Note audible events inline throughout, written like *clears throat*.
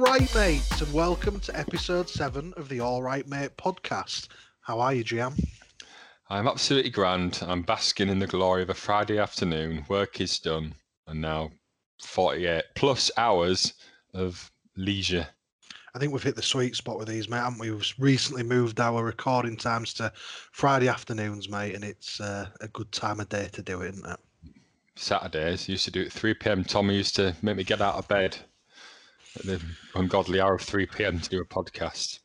right, mates, and welcome to episode seven of the Alright Mate podcast. How are you, Gham? I'm absolutely grand. I'm basking in the glory of a Friday afternoon. Work is done, and now 48 plus hours of leisure. I think we've hit the sweet spot with these, mate, haven't we? We've recently moved our recording times to Friday afternoons, mate, and it's uh, a good time of day to do it, isn't it? Saturdays used to do it at 3 p.m. Tommy used to make me get out of bed the ungodly hour of 3 p.m. to do a podcast.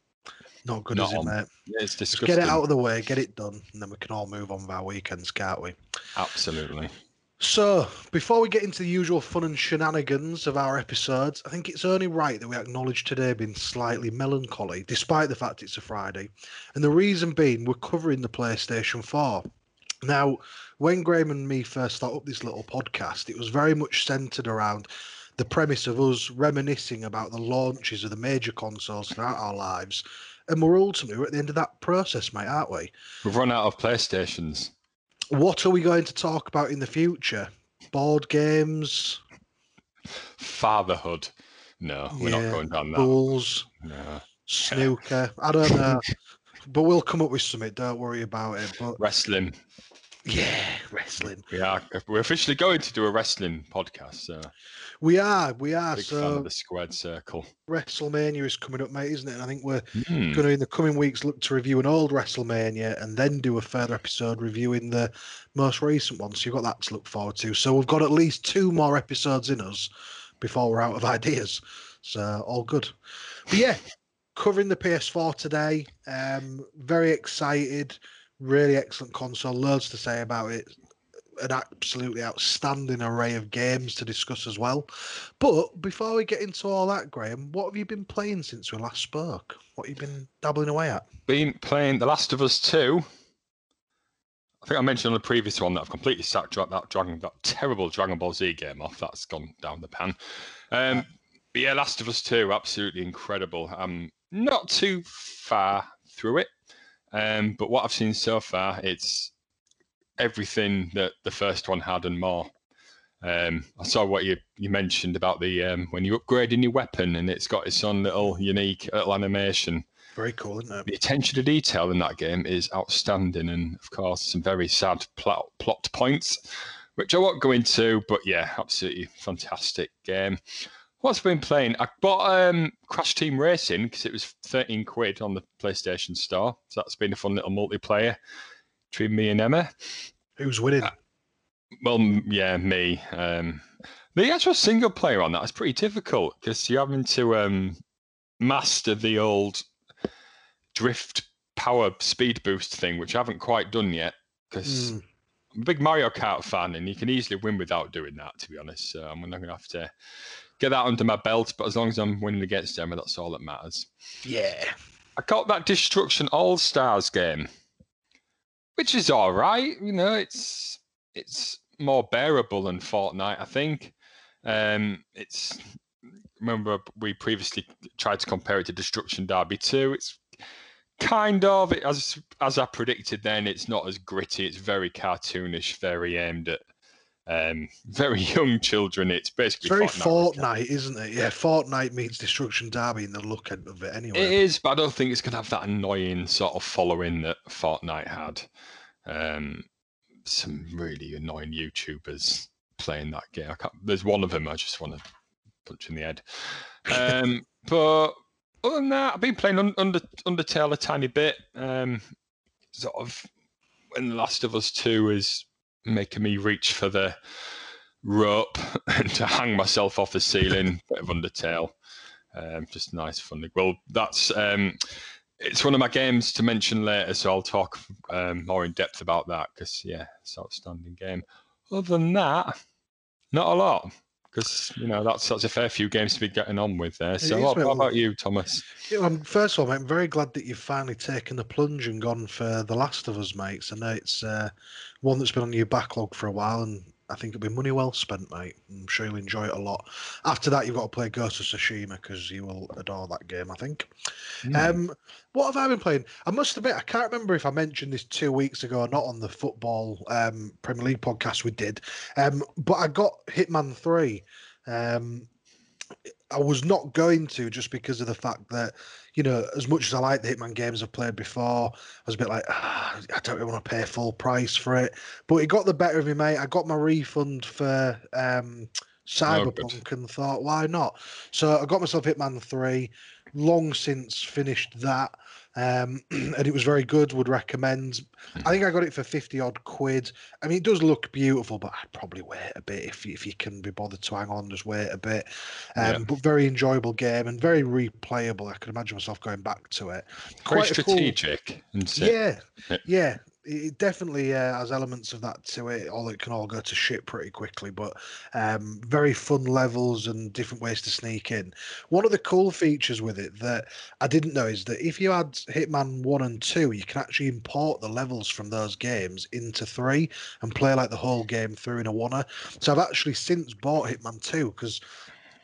Not good, Not is it, on. mate? Yeah, it's Just disgusting. get it out of the way, get it done, and then we can all move on with our weekends, can't we? Absolutely. So, before we get into the usual fun and shenanigans of our episodes, I think it's only right that we acknowledge today being slightly melancholy, despite the fact it's a Friday. And the reason being, we're covering the PlayStation 4. Now, when Graham and me first started up this little podcast, it was very much centered around the premise of us reminiscing about the launches of the major consoles throughout our lives. And we're ultimately at the end of that process, mate, aren't we? We've run out of PlayStations. What are we going to talk about in the future? Board games, Fatherhood. No, we're Yeah, not going down that. bulls, No. snooker. I don't know. *laughs* but we'll come up with something. Don't worry about it. But Wrestling. yeah, wrestling. We are. We're officially going to do a wrestling podcast. So We are. We are. big fan So of the squared circle. WrestleMania is coming up, mate, isn't it? And I think we're Hmm. going to, in the coming weeks, look to review an old WrestleMania and then do a further episode reviewing the most recent one. So you've got that to look forward to. So we've got at least two more episodes in us before we're out of *laughs* ideas. So all good. But yeah, covering the PS4 today. Um, very excited. Really excellent console. Loads to say about it. An absolutely outstanding array of games to discuss as well. But before we get into all that, Graham, what have you been playing since we last spoke? What have you been dabbling away at? Been playing The Last of Us 2. I think I mentioned on the previous one that I've completely sacked that Dragon, that terrible Dragon Ball Z game off. That's gone down the pan. Um, but yeah, Last of Us 2, absolutely incredible. I'm not too far through it, um, but what I've seen so far, it's everything that the first one had and more. Um, I saw what you, you mentioned about the um, when you upgrading your weapon and it's got its own little unique little animation Very cool, isn't it? the attention to detail in that game is outstanding, and of course, some very sad plot, plot points, which I won't go into. But yeah, absolutely fantastic game. What's been playing? I bought um, Crash Team Racing because it was 13 quid on the PlayStation Store. So that's been a fun little multiplayer between me and Emma. Who's winning? Uh, Well, yeah, me. Um, the actual single player on that is pretty difficult because you're having to um, master the old drift power speed boost thing, which I haven't quite done yet because Mm, I'm a big Mario Kart fan and you can easily win without doing that, to be honest. So I'm not going to have to get that under my belt, but as long as I'm winning against Emma, that's all that matters. yeah. I got that Destruction All Stars game, which is all right. You know, it's it's more bearable than Fortnite, I think. Um, it's remember we previously tried to compare it to Destruction Derby 2. It's kind of as as I predicted. Then it's not as gritty. It's very cartoonish, very aimed at um, very *laughs* young children. It's It's basically very Fortnite. Fortnite, isn't it? Yeah, Fortnite meets Destruction Derby in the look of it anyway. It is, but I don't think it's going to have that annoying sort of following that Fortnite had. Um, some really annoying YouTubers playing that game. I can't, there's one of them I just want to punch in the head. Um, *laughs* but other than that, I've been playing Under Undertale a tiny bit. Um, sort of when The Last of Us Two is making me reach for the rope *laughs* and to hang myself off the ceiling. *laughs* bit of Undertale. Um, just nice, fun. Well, that's um, it's one of my games to mention later, so I'll talk um, more in depth about that because yeah, it's an outstanding game. Other than that, not a lot because you know that's that's a fair few games to be getting on with there. So, is, what, about you, Thomas? Yeah, well, first of all, mate, I'm very glad that you've finally taken the plunge and gone for The Last of Us, mates. I know it's uh, one that's been on your backlog for a while, and I think it'll be money well spent, mate. I'm sure you'll enjoy it a lot. After that, you've got to play Ghost of Tsushima because you will adore that game, I think. Hmm. Um, what have I been playing? I must admit, I can't remember if I mentioned this two weeks ago or not on the football um, Premier League podcast we did. Um, but I got Hitman 3. Um, I was not going to just because of the fact that, you know, as much as I like the Hitman games I've played before, I was a bit like, ah, I don't really want to pay full price for it. But it got the better of me, mate. I got my refund for um, Cyberpunk and thought, why not? So I got myself Hitman 3, long since finished that. Um, *clears throat* and it was very good. Would recommend. I think I got it for fifty odd quid. I mean, it does look beautiful, but I'd probably wait a bit if you, if you can be bothered to hang on. Just wait a bit. Um, yeah. But very enjoyable game and very replayable. I could imagine myself going back to it. Quite strategic. Cool, yeah, yeah, it definitely uh, has elements of that to it. All it can all go to shit pretty quickly, but um, very fun levels and different ways to sneak in. One of the cool features with it that I didn't know is that if you had Hitman One and Two, you can actually import the levels from those games into three and play like the whole game through in a oneer. So I've actually since bought Hitman Two because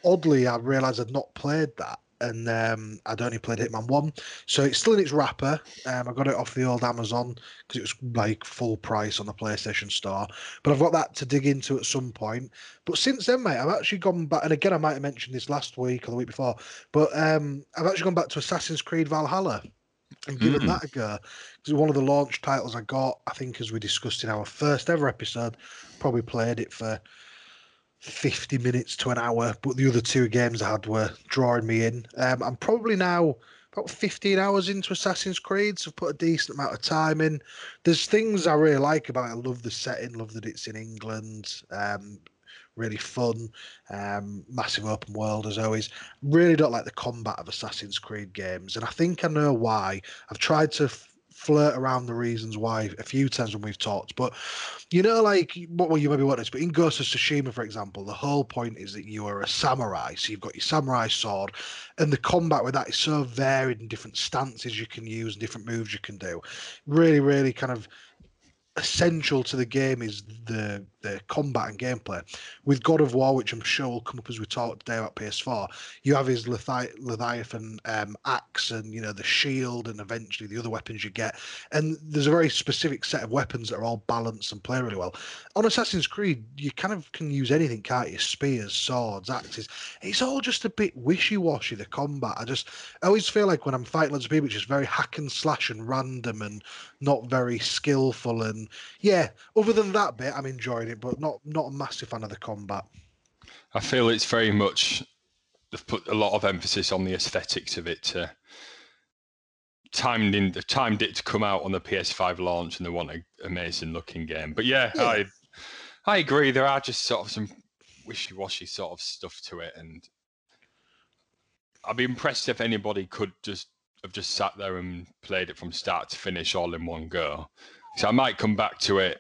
oddly I realised I'd not played that and um, I'd only played Hitman One, so it's still in its wrapper. Um, I got it off the old Amazon because it was like full price on the PlayStation Store. But I've got that to dig into at some point. But since then, mate, I've actually gone back, and again, I might have mentioned this last week or the week before, but um, I've actually gone back to Assassin's Creed Valhalla and given mm. that a go. Because one of the launch titles I got, I think, as we discussed in our first ever episode, probably played it for 50 minutes to an hour, but the other two games I had were drawing me in. Um, I'm probably now about 15 hours into Assassin's Creed, so I've put a decent amount of time in. There's things I really like about it. I love the setting, love that it's in England. Um, really fun, um, massive open world as always. Really don't like the combat of Assassin's Creed games, and I think I know why. I've tried to flirt around the reasons why a few times when we've talked. But you know, like what well, you maybe want this, but in Ghost of Tsushima, for example, the whole point is that you are a samurai. So you've got your samurai sword, and the combat with that is so varied and different stances you can use and different moves you can do. Really, really kind of essential to the game is the the combat and gameplay. With God of War, which I'm sure will come up as we talk today about PS4, you have his Lethi- Leviathan um, axe and you know the shield and eventually the other weapons you get. And there's a very specific set of weapons that are all balanced and play really well. On Assassin's Creed, you kind of can use anything, can't you? Spears, swords, axes. It's all just a bit wishy-washy. The combat, I just I always feel like when I'm fighting lots of people, it's just very hack and slash and random and not very skillful. And yeah, other than that bit, I'm enjoying it, but not not a massive fan of the combat. I feel it's very much they've put a lot of emphasis on the aesthetics of it to timed in timed it to come out on the PS5 launch and they want an amazing looking game. But yeah, yeah, I I agree. There are just sort of some wishy washy sort of stuff to it, and I'd be impressed if anybody could just have just sat there and played it from start to finish all in one go. So I might come back to it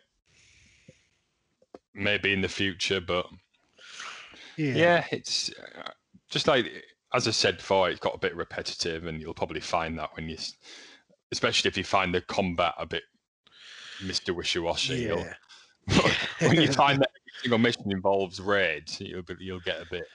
maybe in the future, but yeah, yeah it's uh, just like as I said before, it's got a bit repetitive, and you'll probably find that when you, especially if you find the combat a bit Mister Wishy Washy. Yeah. *laughs* when you *laughs* find that every single mission involves raids, you'll you'll get a bit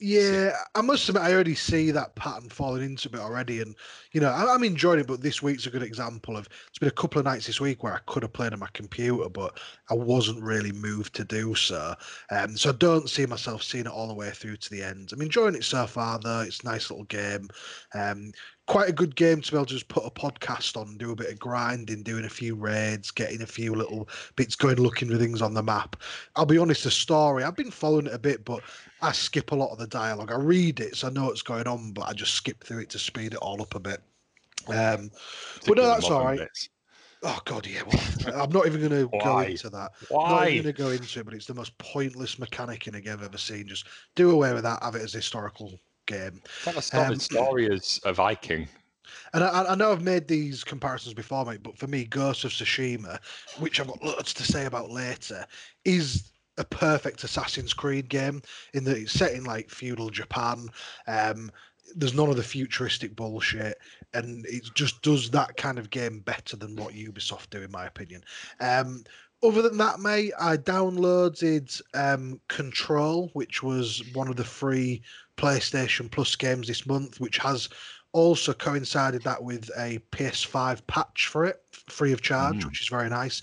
yeah, I must admit, I already see that pattern falling into it already, and you know, I, am enjoying it. But this week's a good example of. It's been a couple of nights this week where I could have played on my computer, but I wasn't really moved to do so. Um, so I don't see myself seeing it all the way through to the end. I'm enjoying it so far, though. It's a nice little game. Um, quite a good game to be able to just put a podcast on, do a bit of grinding, doing a few raids, getting a few little bits going, looking for things on the map. I'll be honest, the story I've been following it a bit, but I skip a lot of the dialogue. I read it, so I know what's going on, but I just skip through it to speed it all up a bit. Um, but no, that's all right. Bits. Oh god, yeah. Well, I'm not even going to go into that. Why? I'm not even going to go into it, but it's the most pointless mechanic in a game I've ever seen. Just do away with that. Have it as historical game. Tell a um, story as a Viking. And I, I, know I've made these comparisons before, mate, but for me, Ghost of Tsushima, which I've got lots to say about later, is a perfect Assassin's Creed game in that it's set in like feudal Japan. Um, there's none of the futuristic bullshit, and it just does that kind of game better than what Ubisoft do, in my opinion. Um, other than that, mate, I downloaded um, Control, which was one of the free PlayStation Plus games this month, which has Also coincided that with a PS5 patch for it, free of charge, Mm. which is very nice.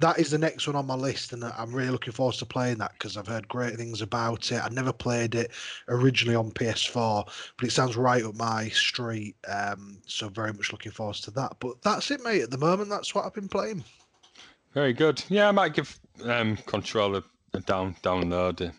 That is the next one on my list, and I'm really looking forward to playing that because I've heard great things about it. I never played it originally on PS4, but it sounds right up my street. Um, so very much looking forward to that. But that's it, mate. At the moment, that's what I've been playing. Very good. Yeah, I might give um, controller a down download.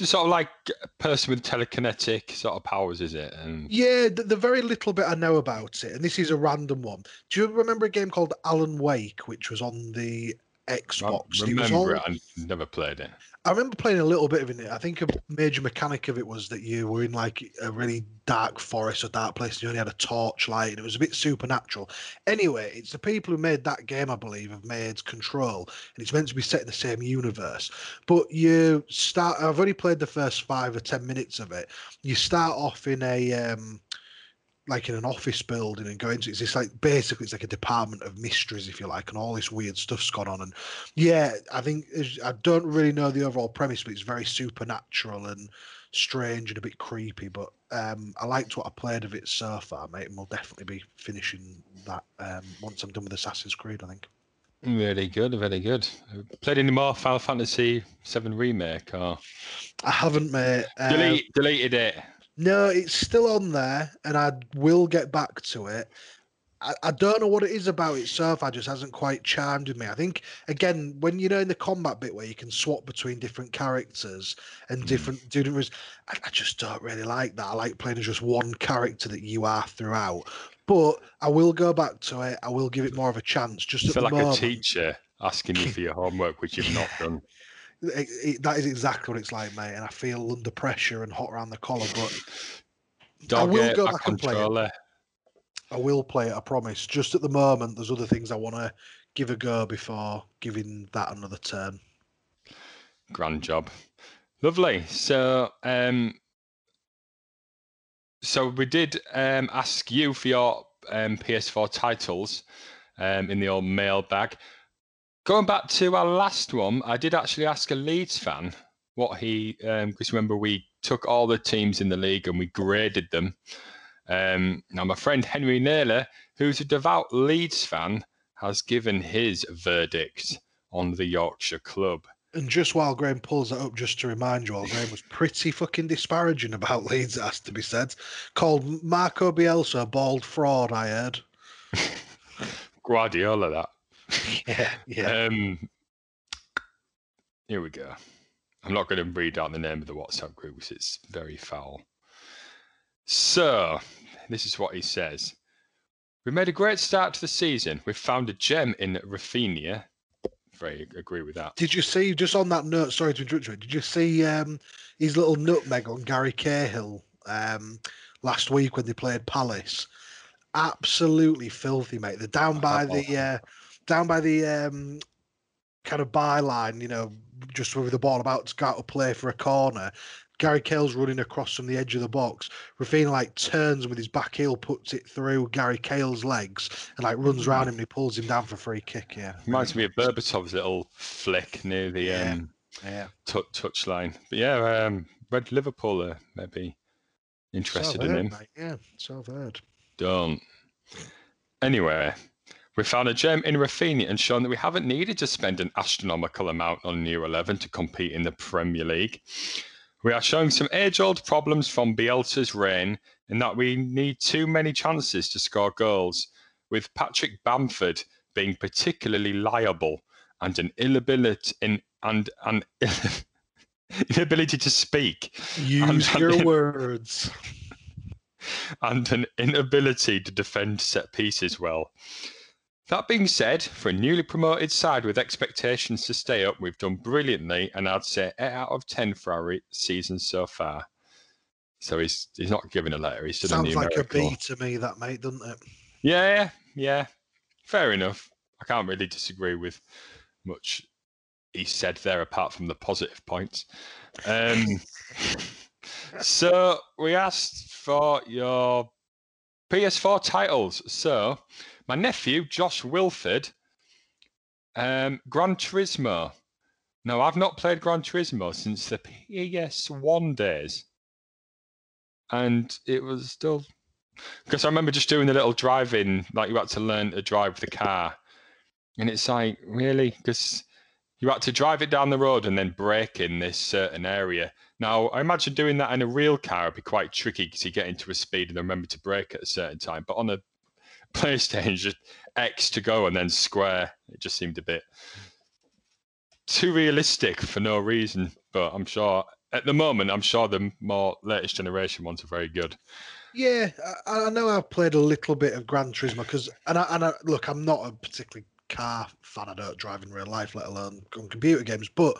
It's sort of like a person with telekinetic sort of powers, is it? And Yeah, the, the very little bit I know about it, and this is a random one. Do you remember a game called Alan Wake, which was on the I Xbox? It was remember all- it. I never played it. I remember playing a little bit of it. I think a major mechanic of it was that you were in like a really dark forest or dark place and you only had a torchlight and it was a bit supernatural. Anyway, it's the people who made that game, I believe, have made Control and it's meant to be set in the same universe. But you start, I've only played the first five or 10 minutes of it. You start off in a, um, like in an office building and go into it's just like basically it's like a department of mysteries if you like and all this weird stuff's gone on and yeah i think i don't really know the overall premise but it's very supernatural and strange and a bit creepy but um i liked what i played of it so far mate and we'll definitely be finishing that um once i'm done with assassin's creed i think Really good, very good. Played any more Final Fantasy VII remake or i haven't mate uh, delete, deleted it? No, it's still on there, and I will get back to it. I, I don't know what it is about it so far, just hasn't quite charmed with me. I think again, when you know in the combat bit where you can swap between different characters and Mm. different do different, I, I just don't really like that. I like playing as just one character that you are throughout. But I will go back to it. I will give it more of a chance. Just feel like moment, a teacher asking you *laughs* for your homework, which you've not done. It- it- that is exactly what it's like, mate. And I feel under pressure and hot around the collar. But Dog will it, go back back and play it. I will play it, I promise. Just at the moment, there's other things I want to give a go before giving that another turn. Grand job. Lovely. So, um, so we did um, ask you for your um, PS4 titles um, in the old mailbag. Going back to our last one, I did actually ask a Leeds fan what he, because remember we took all the teams in the league and we graded them. Um, now, my friend Henry Naylor, who's a devout Leeds fan, has given his verdict on the Yorkshire club. And just while Graham pulls that up, just to remind you all, Graham was pretty fucking disparaging about Leeds, it has to be said. Called Marco Bielsa a bald fraud, I heard. *laughs* Guardiola, that. *laughs* Yeah, yeah. Um, here we go. I'm not going to read out the name of the WhatsApp group because it's very foul. So, this is what he says. We made a great start to the season. We've found a gem in Raphinha. Very agree with that. Did you see, just on that note, sorry to interrupt you, did you see um, his little nutmeg on Gary Cahill um, last week when they played Palace? Absolutely filthy, mate. They're down by the uh, down by the um, kind of byline, you know, just with the ball about to go out to play for a corner. Gary Cahill's running across from the edge of the box. Raphinha like turns with his back heel, puts it through Gary Cahill's legs, and like runs around him and he pulls him down for a free kick. Yeah, Reminds me of Berbatov's little flick near the Yeah. um, yeah. line. But yeah, um, Red Liverpool are maybe interested So I've in him. mate, Yeah, so I've heard. Don't. Anyway, we found a gem in Raphinha and shown that we haven't needed to spend an astronomical amount on New 11 to compete in the Premier League. We are showing some age old problems from Bielsa's reign in that we need too many chances to score goals, with Patrick Bamford being particularly liable and an inability, in, and an *laughs* inability to speak Use I'm- your words. *laughs* and an inability to defend set pieces well. That being said, for a newly promoted side with expectations to stay up, we've done brilliantly, and I'd say 8 out of 10 for our season so far. So he's he's not giving a letter, he's Sounds like a B to me, that mate, doesn't it? Yeah, yeah, fair enough. I can't really disagree with much he said there, apart from the positive points. Um, *laughs* so we asked for your PS4 titles. So my nephew Josh Wilford, um, Gran Turismo. No, I've not played Gran Turismo since the PS1 days, and it was still Because I remember just doing the little driving, like you had to learn to drive the car, and it's like really because you had to drive it down the road and then brake in this certain area. Now, I imagine doing that in a real car would be quite tricky because you get into a speed and remember to brake at a certain time. But on a *laughs* PlayStation, X to go and then square, it just seemed a bit too realistic for no reason. But I'm sure at the moment, I'm sure the more latest generation ones are very good. Yeah, I, I know I've played a little bit of Gran Turismo because, and I, and I, look, I'm not a particularly car fan. I don't drive in real life, let alone on computer games. But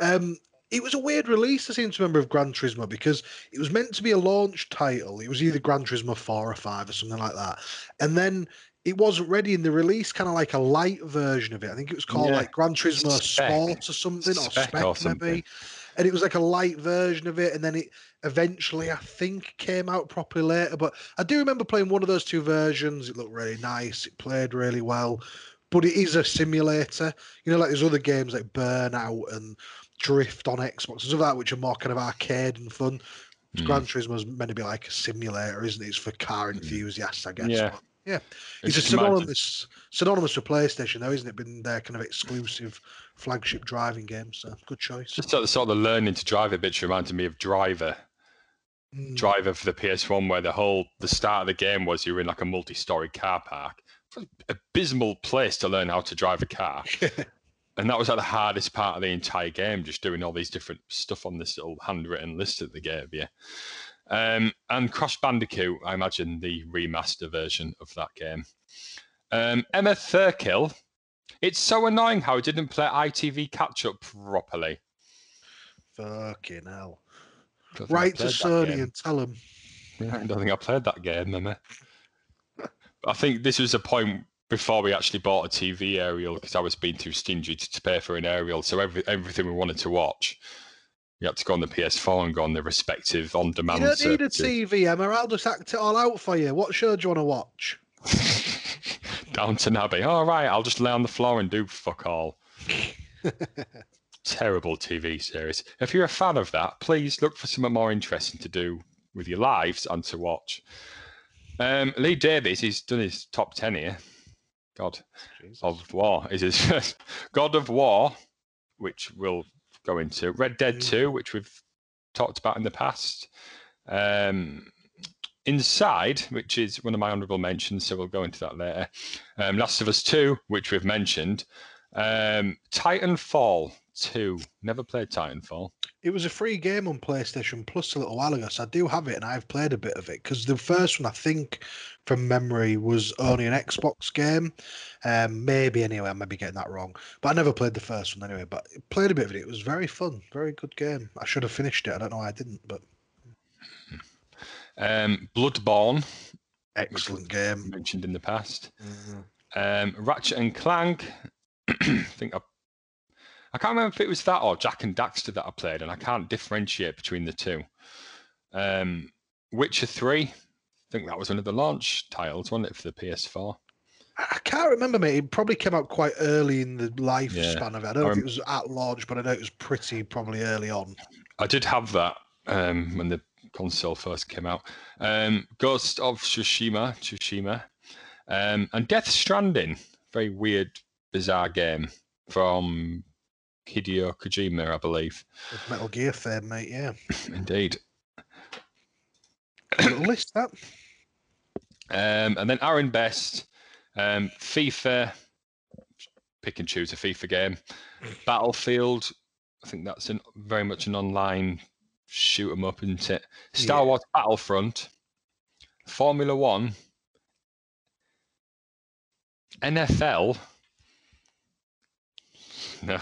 um, it was a weird release, I seem to remember, of Gran Turismo because it was meant to be a launch title. It was either Gran Turismo 4 or 5 or something like that. And then it wasn't ready in the release, kind of like a light version of it. I think it was called Yeah. like Gran Turismo Spec. Sport or something, or Spec Spec, or something. maybe. And it was like a light version of it. And then it eventually, I think, came out properly later. But I do remember playing one of those two versions. It looked really nice, it played really well. But it is a simulator. You know, like there's other games like Burnout and Drift on Xbox and stuff like that, which are more kind of arcade and fun. Mm. Gran Turismo's meant to be like a simulator, isn't it? It's for car enthusiasts, I guess. Yeah. But, yeah. It's a Just imagine- synonymous synonymous with PlayStation, though, isn't it? Been their kind of exclusive flagship driving game. So good choice. Just sort of, sort of the learning to drive a bit reminded me of Driver. Mm. Driver for the PS1, where the whole the start of the game was you were in like a multi-story car park. Abysmal place to learn how to drive a car, *laughs* and that was like the hardest part of the entire game, just doing all these different stuff on this little handwritten list that they gave you. Um, and Crash Bandicoot, I imagine the remaster version of that game. Um, Emma Thurkill, it's so annoying how it didn't play ITV catch up properly. Fucking hell. I Write to Sony and tell them. Yeah, I don't think I played that game, Emma. *laughs* I think this was a point before we actually bought a TV aerial because I was being too stingy to, to pay for an aerial. So every, everything we wanted to watch, we had to go on the PS4 and go on the respective on-demand You don't need a services. TV, Emma. I'll just act it all out for you. What show do you want to watch? *laughs* Downton Abbey. All right, I'll just lay on the floor and do fuck all. *laughs* Terrible TV series. If you're a fan of that, please look for something more interesting to do with your lives and to watch. Um, Lee Davies, he's done his top 10 here. God Jesus. of War *laughs* is his first. God of War, which we'll go into. Red Dead Mm. 2, which we've talked about in the past. Um, Inside, which is one of my honourable mentions, so we'll go into that later. Um, Last of Us 2, which we've mentioned. Um, Titanfall 2. Never played Titanfall. It was a free game on PlayStation Plus a little while ago, so I do have it and I've played a bit of it because the first one I think from memory was only an Xbox game. Um, maybe anyway, I may be getting that wrong. But I never played the first one anyway. But played a bit of it. It was very fun, very good game. I should have finished it. I don't know why I didn't, but um, Bloodborne, excellent game mentioned in the past. Mm-hmm. Um, Ratchet and Clank. *clears throat* I think I I can't remember if it was that or Jak and Daxter that I played, and I can't differentiate between the two. Um, Witcher 3, think that was one of the launch titles, wasn't it, for the PS4? I I can't remember, mate. It probably came out quite early in the lifespan of it. I don't know if it was at launch, but I know it was pretty probably early on. I did have that um, when the console first came out. Um, Ghost of Tsushima, Tsushima, um, and Death Stranding. Very weird, bizarre game from Hideo Kojima, I believe. With Metal Gear fame, mate. Yeah, *laughs* Indeed. list that. Um, and then Aaron Best, um, FIFA, pick and choose a FIFA game. Battlefield, I think that's an, very much an online shoot 'em up, isn't it? Star Yeah. Wars Battlefront, Formula One, NFL. No.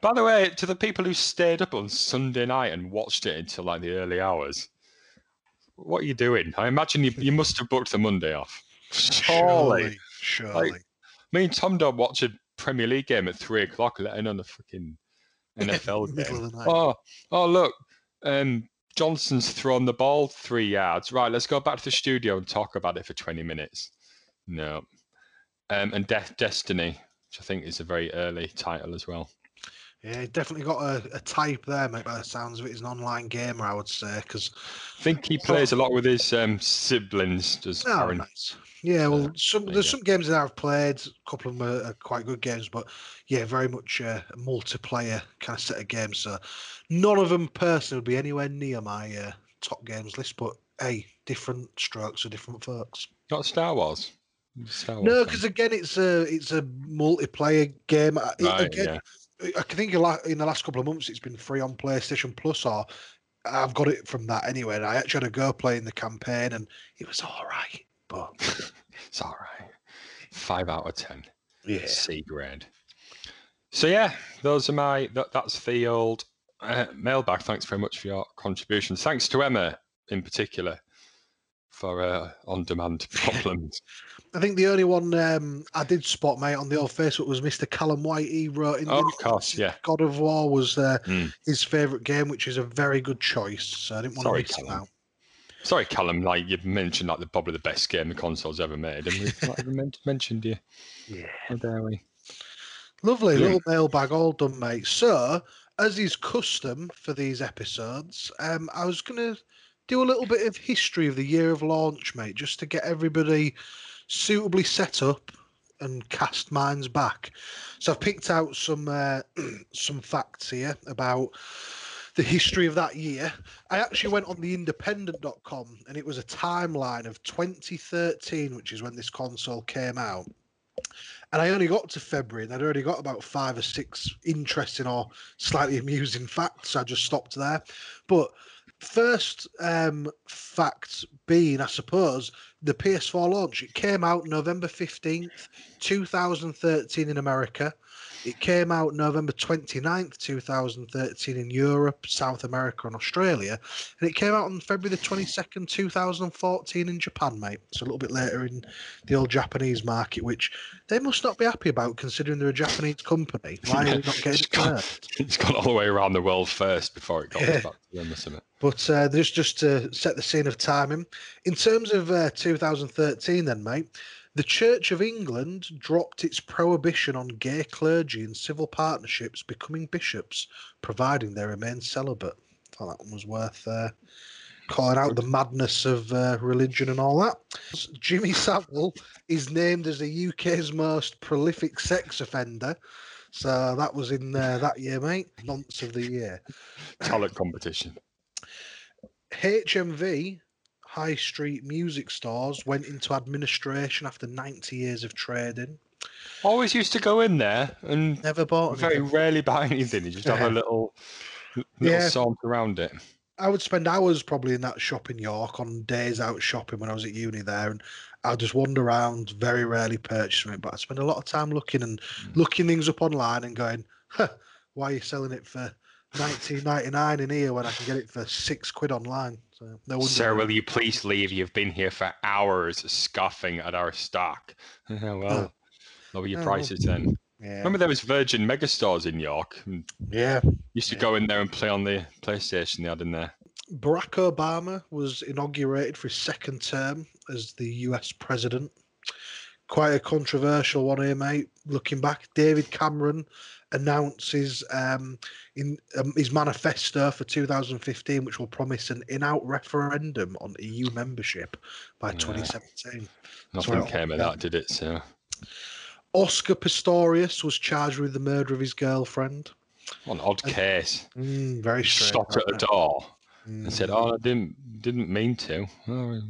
By the way, to the people who stayed up on Sunday night and watched it until like the early hours, what are you doing? I imagine you, you must have booked the Monday off. Surely. surely. Me and Tom don't watch a Premier League game at three o'clock, letting on a fucking NFL game. *laughs* of the night. Oh, oh, look, um, Johnson's thrown the ball three yards. Right, let's go back to the studio and talk about it for twenty minutes. No, um, and Death Destiny, which I think is a very early title as well. Yeah, definitely got a, a type there, mate. By the sounds of it, he's an online gamer, I would say. Because I think he plays a lot with his um, siblings. Does oh, Aaron? nice. Yeah, well, some there there's some games that I've played. A couple of them are, are quite good games, but yeah, very much a multiplayer kind of set of games. So none of them personally would be anywhere near my uh, top games list. But hey, different strokes for different folks. Not Star Wars. Star Wars No, because again, it's a it's a multiplayer game. Right, again, I think in the last couple of months it's been free on PlayStation Plus, or I've got it from that anyway. And I actually had to go playing the campaign, and it was all right. But *laughs* it's all right. Five out of ten. yeah, C grade. So yeah, those are my that, that's the old uh, mailbag. Thanks very much for your contributions. Thanks to Emma in particular for uh, on-demand *laughs* problems. I think the only one um, I did spot, mate, on the old Facebook was Mr. Callum White. He wrote in Oh, of course, yeah. God of War was uh, Mm. his favourite game, which is a very good choice. So I didn't want Sorry, to miss him Callum. out. Sorry, Callum. Like you've mentioned, like the probably the best game the console's ever made, and we've not even men- *laughs* mentioned you. Yeah. How dare we? Lovely Yeah. little mailbag, all done, mate. So, as is custom for these episodes, um, I was going to do a little bit of history of the year of launch, mate, just to get everybody suitably set up and cast minds back. So, I've picked out some uh, *clears throat* some facts here about the history of that year. I actually went on the independent.com and it was a timeline of 2013, which is when this console came out. And I only got to February and I'd already got about five or six interesting or slightly amusing facts. So I just stopped there. But first um, fact being, I suppose, the PS4 launch. It came out November 15th, 2013 in America. It came out November 29th, 2013 in Europe, South America, and Australia. And it came out on February the 22nd, 2014 in Japan, mate. So a little bit later in the old Japanese market, which they must not be happy about considering they're a Japanese company. *laughs* Why are we not getting it first? It's gone all the way around the world first before it got Yeah. back to them or something. But uh, just just to set the scene of timing, in terms of uh, 2013, then, mate, the Church of England dropped its prohibition on gay clergy and civil partnerships becoming bishops, providing they remain celibate. I thought that one was worth uh, calling out the madness of uh, religion and all that. Jimmy Savile is named as the UK's most prolific sex offender. So that was in uh, that year, mate. Nonce of the year. Talent competition. HMV high street music stores went into administration after 90 years of trading. Always used to go in there and Never bought very anything. rarely buy anything. You just have a little little Yeah. saunt around it. I would spend hours probably in that shop in York on days out shopping when I was at uni there, and I'd just wander around, very rarely purchase something. But I spend a lot of time looking and mm. looking things up online and going, huh, "Why are you selling it for 19.99 in here when I can get it for six quid online?" So no. Sir, will you please leave? You've been here for hours scoffing at our stock. *laughs* well, ah. lower your Oh. prices then. yeah, Remember there was Virgin Megastores in York? Hmm. yeah. Used to Yeah. go in there and play on the PlayStation they had in there. Barack Obama was inaugurated for his second term as the US president. Quite a controversial one here, mate. Looking back, David Cameron announces um, in um, his manifesto for 2015, which will promise an in-out referendum on EU membership by Yeah. 2017. Nothing came of that, did it? So Oscar Pistorius was charged with the murder of his girlfriend. what an odd case. Mm, very strange. Stopped at the door Mm. and said, "Oh, I didn't didn't mean to." Oh,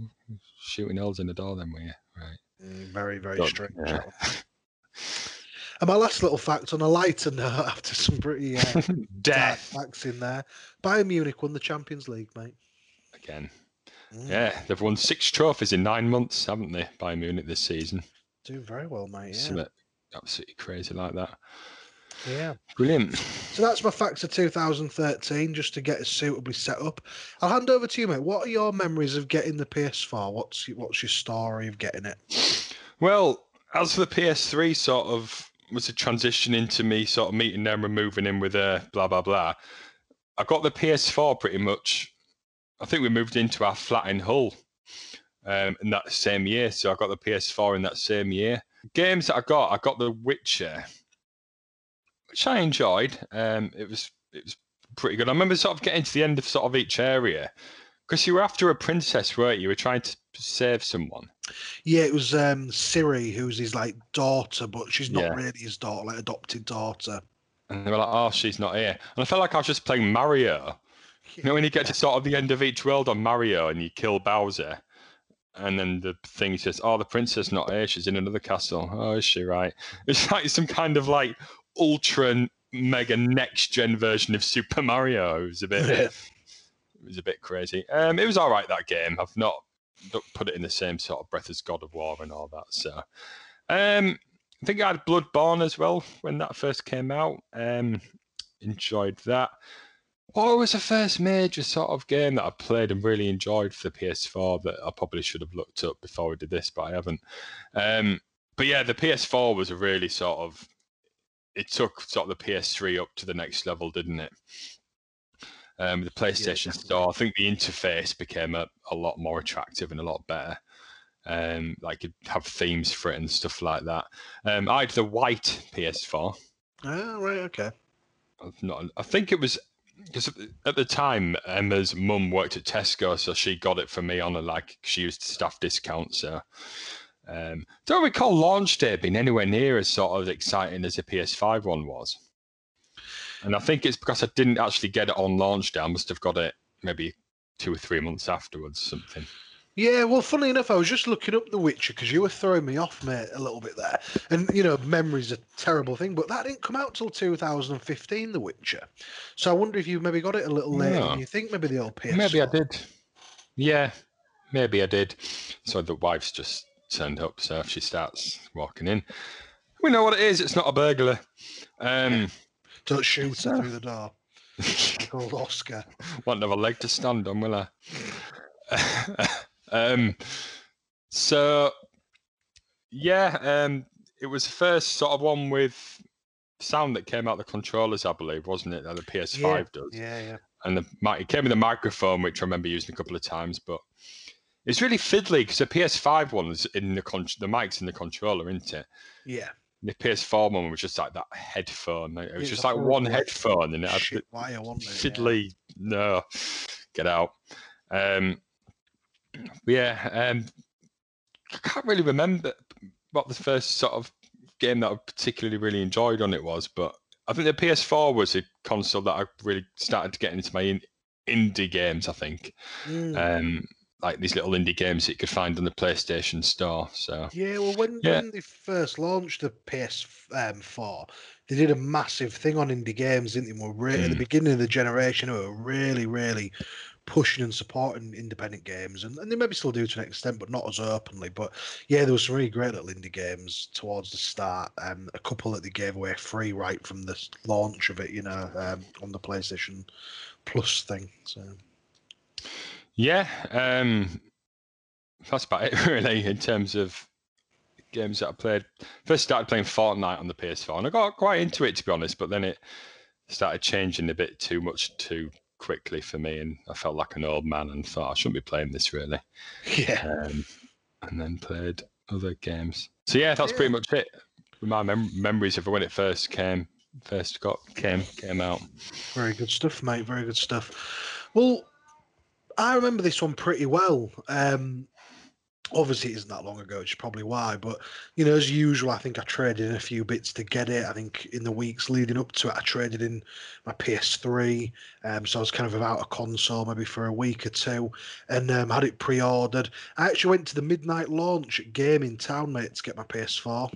shooting holes in the door, then were you? Right. Mm, very, very Don't- strange. yeah. *laughs* And my last little fact on a lighter note, *laughs* after some pretty uh, *laughs* dark facts in there, Bayern Munich won the Champions League, mate. again. Mm, Yeah, they've won six trophies in nine months, haven't they? Bayern Munich this season. Doing very well, mate. Yeah. Absolutely crazy like that. yeah. Brilliant. So that's my facts of 2013, just to get us suitably set up. I'll hand over to you, mate. What are your memories of getting the PS4? What's what's your story of getting it? Well, as for the PS3, sort of was a transition into me sort of meeting them and moving in with a blah blah blah. I got the PS4 pretty much. I think we moved into our flat in Hull um, in that same year, so I got the PS4 in that same year. Games that I got, I got The Witcher. which I enjoyed. Um, it was it was pretty good. I remember sort of getting to the end of sort of each area because you were after a princess, weren't you? You were trying to save someone. Yeah, it was um Ciri, who's his like daughter, but she's not Yeah. really his daughter, like adopted daughter. And they were like, "Oh, she's not here." And I felt like I was just playing Mario. You know, when you get to sort of the end of each world on Mario and you kill Bowser, and then the thing says, "Oh, the princess not here. She's in another castle." Oh, is she right? *laughs* It's like some kind of like ultra mega next gen version of Super Mario. It was a bit, *laughs* it was a bit crazy. Um, it was all right that game. I've not put it in the same sort of breath as God of War and all that. So, um, I think I had Bloodborne as well when that first came out. Um, enjoyed that. What was the first major sort of game that I played and really enjoyed for the PS4 that I probably should have looked up before we did this, but I haven't. Um, but yeah, the PS4 was a really sort of it took sort of the PS3 up to the next level, didn't it? Um, the PlayStation definitely. Store, I think the interface became a, a lot more attractive and a lot better. Um, like you'd have themes for it and stuff like that. Um, I had the white PS4. Oh, right, okay. I've not. I think it was because at the time Emma's mum worked at Tesco, so she got it for me on a like she used staff discount. So um, don't recall launch day being anywhere near as sort of exciting as the PS5 one was. And I think it's because I didn't actually get it on launch day. I must have got it maybe two or three months afterwards, something. Yeah, well, funny enough, I was just looking up The Witcher because you were throwing me off, mate, a little bit there. And, you know, memory's a terrible thing, but that didn't come out till 2015, The Witcher. So I wonder if you maybe got it a little later Yeah. than you think, maybe the old PS. Maybe I did. Yeah, maybe I did. So the wife's just turned up. So if she starts walking in, we know what it is. It's not a burglar. Um, Don't shoot her through the door. Like old Oscar. *laughs* won't have a leg to stand on, will I? *laughs* um, so yeah, um, it was the first sort of one with sound that came out the controllers, I believe, wasn't it? That the PS5 Yeah, does. Yeah, yeah. and the mic it came with a microphone, which I remember using a couple of times, but it's really fiddly because the PS5 one's in the con- the mic's in the controller, isn't it? Yeah. The PS4 one was just like that headphone. It was It's just like one headphone, and it had Shit wire, it? Yeah. fiddly. No, get out. Um, yeah, um, I can't really remember what the first sort of game that I particularly really enjoyed on it was, but I think the PS4 was a console that I really started to get into my in- indie games. I think, Mm. um, like these little indie games that you could find on the PlayStation Store. So Yeah, well, when, Yeah. when they first launched the PS4, they did a massive thing on indie games, didn't they? Were re- At the Mm. beginning of the generation, they were really, really pushing and supporting independent games, and, and they maybe still do to an extent, but not as openly. But yeah, there was some really great little indie games towards the start, and a couple that they gave away free right from the launch of it, you know, um, on the PlayStation Plus thing. So yeah, um, that's about it *laughs* really in terms of games that I played. First started playing Fortnite on the PS4, and I got quite into it to be honest. But then it started changing a bit too much too quickly for me, and I felt like an old man and thought I shouldn't be playing this really. *laughs* yeah, Um, and then played other games. So yeah, that's Yeah. pretty much it. My mem- memories of when it first came, first got came came out. Very good stuff, mate. Very good stuff. Well, I remember this one pretty well. Um, obviously, it isn't that long ago, which is probably why. But you know, as usual, I think I traded in a few bits to get it. I think in the weeks leading up to it, I traded in my PS3. Um, so I was kind of without a console maybe for a week or two, and um, had it pre-ordered. I actually went to the midnight launch at Game in Town, mate, to get my PS4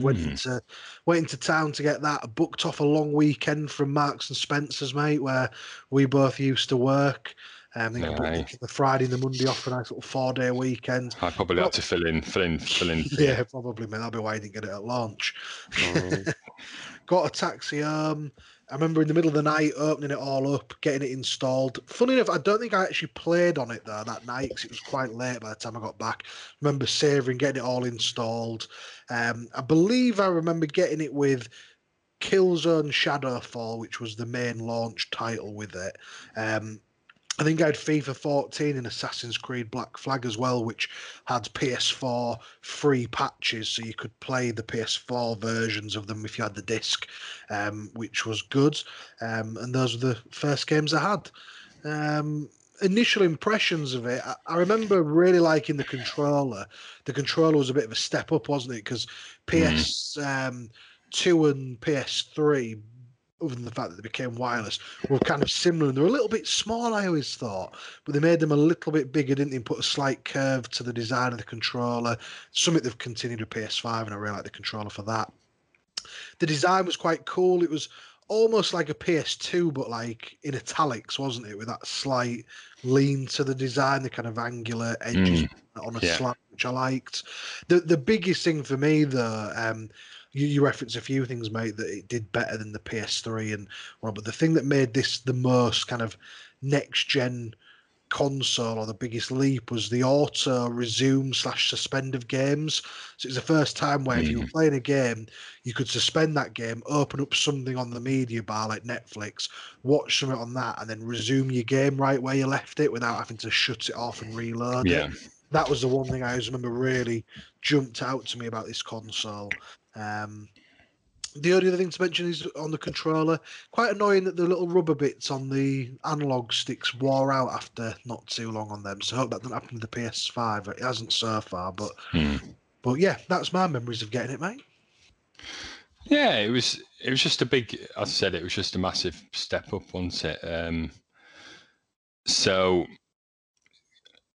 went Mm. into went into town to get that. Booked off a long weekend from Marks and Spencers, mate, where we both used to work. Um, I think I the Friday and the Monday off for a nice little four day weekend. I probably Well- had to fill in, fill in, fill in. *laughs* you. Yeah, probably, man. That'll be why I didn't get it at launch. Oh. *laughs* Got a taxi home. I remember in the middle of the night opening it all up, getting it installed. Funny enough, I don't think I actually played on it though that night because it was quite late by the time I got back. remember saving, getting it all installed. Um, I believe I remember getting it with Killzone Shadowfall, which was the main launch title with it. Um, I think I had FIFA 14 and Assassin's Creed Black Flag as well, which had PS4 free patches, so you could play the PS4 versions of them if you had the disc, um, which was good. Um, and those were the first games I had. Um, initial impressions of it, I, I, remember really liking the controller. The controller was a bit of a step up, wasn't it? Because PS um, two and PS3 other than the fact that they became wireless, were kind of similar. And they were a little bit small, I always thought, but they made them a little bit bigger, didn't they? And put a slight curve to the design of the controller. Something they've continued with PS5, and I really like the controller for that. The design was quite cool. It was almost like a PS2, but like in italics, wasn't it? With that slight lean to the design, the kind of angular edges mm, on a yeah. slant, which I liked. The the biggest thing for me, though, um, you, you reference a few things, mate, that it did better than the PS3 and well, but the thing that made this the most kind of next gen console or the biggest leap was the auto resume slash suspend of games. So it's the first time where if you were mm. playing a game, you could suspend that game, open up something on the media bar like Netflix, watch something on that, and then resume your game right where you left it without having to shut it off and reload yeah. it. That was the one thing I always remember really jumped out to me about this console. Um, the only other thing to mention is on the controller, quite annoying that the little rubber bits on the analog sticks wore out after not too long on them. So I hope that doesn't happen to the PS5. It hasn't so far, but hmm. but yeah, that's my memories of getting it, mate. Yeah, it was it was just a big. As I said, it was just a massive step up, wasn't it? Um, so,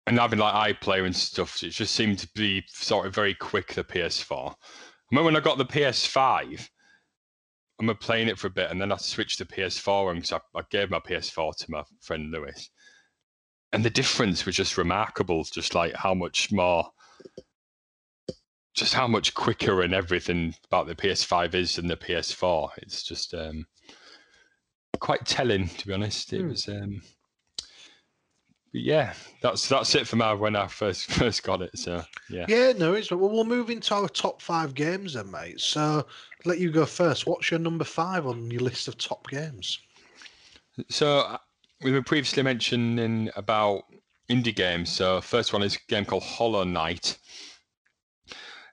and having like iPlayer and stuff, it just seemed to be sort of very quick. The PS4 remember when I got the PS5, I am playing it for a bit and then I switched to PS4 and I, I gave my PS4 to my friend Lewis. And the difference was just remarkable, just like how much more, just how much quicker and everything about the PS5 is than the PS4. It's just um, quite telling, to be honest. It mm. was um, but yeah, that's that's it for me when I first *laughs* first got it. So yeah. Yeah, no, it's well. We'll move into our top five games then, mate. So let you go first. What's your number five on your list of top games? So uh, we were previously mentioning about indie games. So first one is a game called Hollow Knight,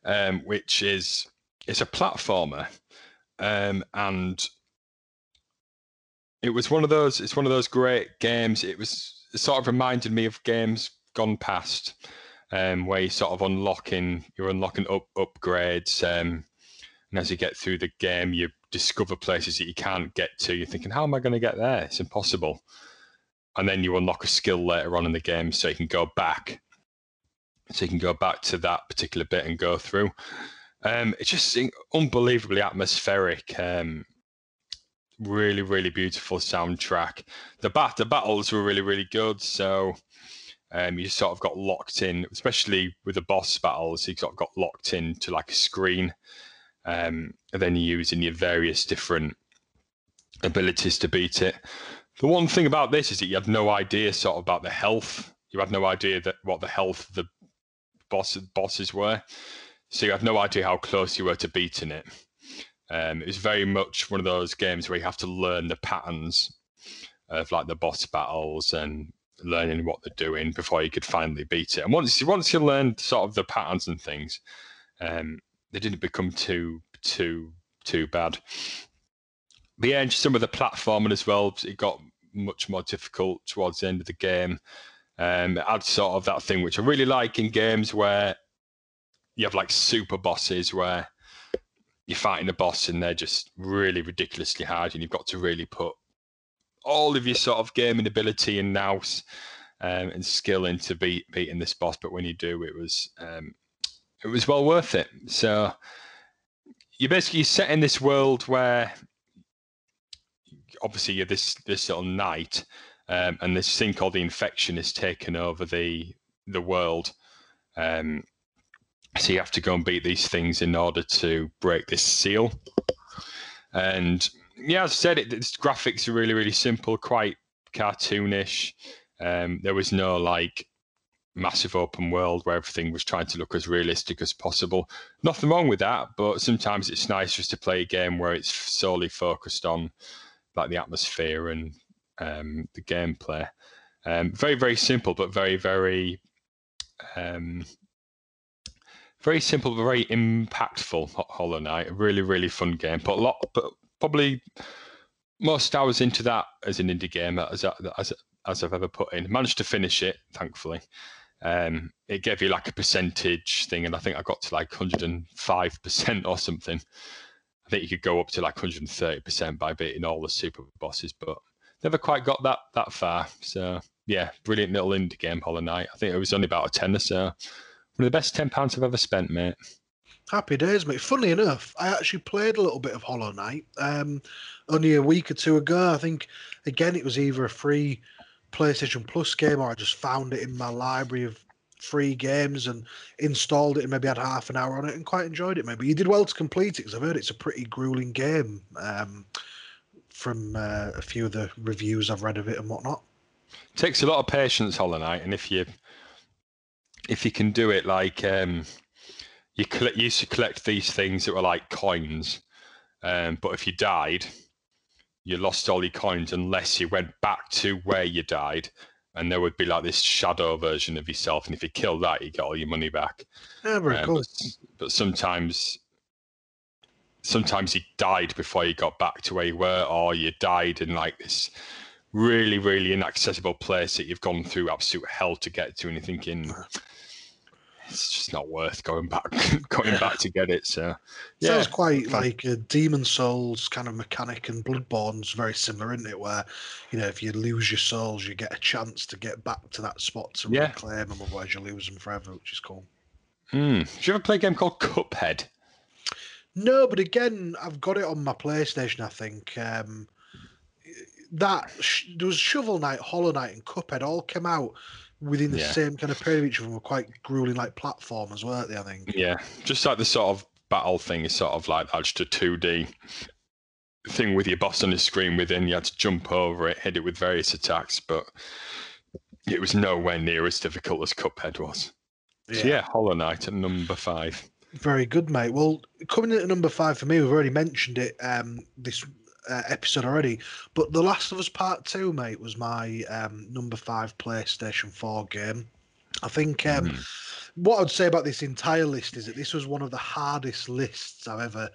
um, which is it's a platformer, um, and it was one of those. It's one of those great games. It was sort of reminded me of games gone past, um, where you sort of unlocking, you're unlocking up upgrades, um, and as you get through the game, you discover places that you can't get to. You're thinking, how am I going to get there? It's impossible. And then you unlock a skill later on in the game, so you can go back. So you can go back to that particular bit and go through. Um, it's just unbelievably atmospheric. Um, really really beautiful soundtrack. The bat the battles were really really good so um, you sort of got locked in especially with the boss battles you sort of got locked into like a screen um, and then you using your various different abilities to beat it. The one thing about this is that you had no idea sort of about the health you had no idea that what the health of the boss bosses were so you had no idea how close you were to beating it um, it was very much one of those games where you have to learn the patterns of like the boss battles and learning what they're doing before you could finally beat it. And once once you learned sort of the patterns and things, um, they didn't become too too too bad. Yeah, and some of the platforming as well, it got much more difficult towards the end of the game. Um, it had sort of that thing which I really like in games where you have like super bosses where you're fighting a boss and they're just really ridiculously hard, and you've got to really put all of your sort of gaming ability and nous um, and skill into beat, beating this boss. But when you do, it was um, it was well worth it. So you're basically set in this world where obviously you're this this little knight, um, and this thing called the infection is taken over the the world. Um, so you have to go and beat these things in order to break this seal. And yeah, as I said, it, its graphics are really, really simple, quite cartoonish. Um, there was no like massive open world where everything was trying to look as realistic as possible. Nothing wrong with that, but sometimes it's nice just to play a game where it's solely focused on like the atmosphere and um, the gameplay. Um, very very simple, but very very um, very simple, but very impactful. Hollow Knight, a really really fun game. Put a lot, but probably most hours into that as an indie game as as as I've ever put in. Managed to finish it, thankfully. Um, it gave you like a percentage thing, and I think I got to like 105% or something. I think you could go up to like 130% by beating all the super bosses, but never quite got that that far. So yeah, brilliant little indie game, Hollow Knight. I think it was only about a tenner, so one of the best ten pounds I've ever spent, mate. Happy days, mate. Funny enough, I actually played a little bit of Hollow Knight um, only a week or two ago. I think again it was either a free PlayStation Plus game or I just found it in my library of free games and installed it and maybe had half an hour on it and quite enjoyed it. Maybe you did well to complete it because I've heard it's a pretty grueling game um, from uh, a few of the reviews I've read of it and whatnot. It takes a lot of patience, Hollow Knight, and if you if you can do it like um, you collect, you used to collect these things that were like coins, um, but if you died, you lost all your coins unless you went back to where you died and there would be like this shadow version of yourself, and if you kill that, you get all your money back. Yeah, um. But, but, sometimes, sometimes you died before you got back to where you were, or you died in like this really, really inaccessible place that you've gone through absolute hell to get to, and you're thinking, it's just not worth going back *laughs* going yeah. back to get it. So yeah, sounds quite like a Demon's Souls kind of mechanic, and Bloodborne's very similar, isn't it? Where you know if you lose your souls, you get a chance to get back to that spot to yeah. reclaim them, otherwise you lose them forever, which is cool. Mm. Did you ever play a game called Cuphead? No, but again, I've got it on my PlayStation. I think um, that there was Shovel Knight, Hollow Knight, and Cuphead all came out within the yeah. same kind of period each of them were quite grueling like platformers, weren't they? I think. Yeah, just like the sort of battle thing is sort of like just a two D thing with your boss on the screen within. You had to jump over it, hit it with various attacks, but it was nowhere near as difficult as Cuphead was. Yeah. So yeah, Hollow Knight at number five. Very good, mate. Well, coming in at number five for me, we've already mentioned it um, this uh, episode already, but The Last of Us Part Two, mate, was my um, number five PlayStation Four game. I think um, mm. what I'd say about this entire list is that this was one of the hardest lists I've ever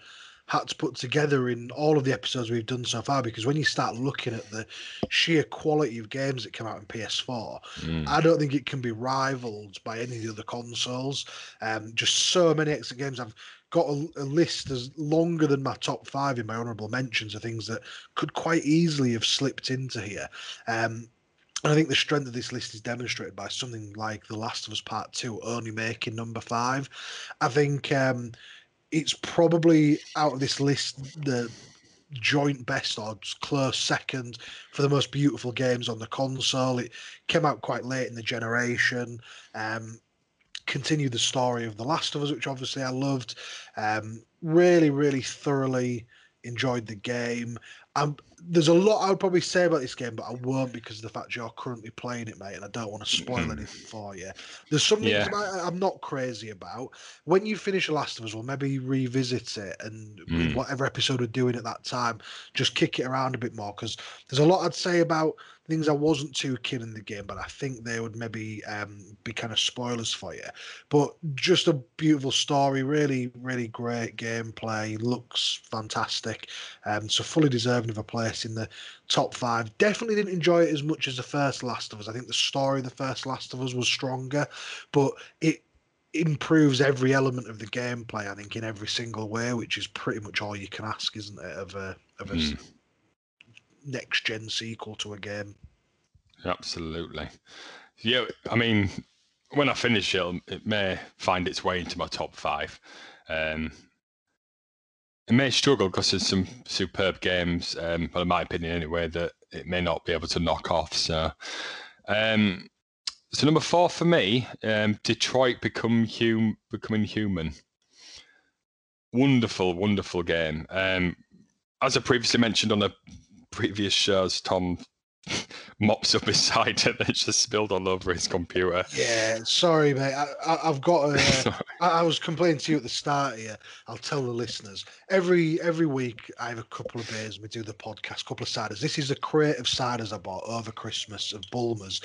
had to put together in all of the episodes we've done so far because when you start looking at the sheer quality of games that come out in PS4, mm. I don't think it can be rivaled by any of the other consoles. Um, just so many extra games. I've got a, a, list as longer than my top five in my honourable mentions of things that could quite easily have slipped into here. Um, and I think the strength of this list is demonstrated by something like The Last of Us Part Two only making number five. I think um, it's probably out of this list the joint best odds, close second for the most beautiful games on the console. It came out quite late in the generation. Um, continue the story of The Last of Us, which obviously I loved. Um, really, really thoroughly enjoyed the game. Um, there's a lot I would probably say about this game, but I won't because of the fact you're currently playing it, mate, and I don't want to spoil mm-hmm. anything for you. There's something yeah. I'm not crazy about. When you finish The Last of Us, we'll maybe revisit it and mm. whatever episode we're doing at that time, just kick it around a bit more because there's a lot I'd say about things I wasn't too keen in the game, but I think they would maybe um, be kind of spoilers for you. But just a beautiful story, really, really great gameplay, looks fantastic. Um, so fully deserving of a place in the top five. Definitely didn't enjoy it as much as the first Last of Us. I think the story of the first Last of Us was stronger, but it improves every element of the gameplay. I think in every single way, which is pretty much all you can ask, isn't it, of a of a mm next gen sequel to a game. Absolutely. Yeah, I mean, when I finish it, it may find its way into my top five. Um, it may struggle because there's some superb games, um, well, in my opinion anyway, that it may not be able to knock off. So, um, so number four for me, um, Detroit become hum- becoming human. Wonderful, wonderful game. Um, as I previously mentioned on a previous shows, Tom *laughs* mops up beside it that's just spilled all over his computer. Yeah, sorry, mate. I, have got. A, *laughs* I, I was complaining to you at the start here. I'll tell the listeners every every week. I have a couple of beers. We do the podcast. Couple of ciders. This is a crate of ciders I bought over Christmas of Bulmers.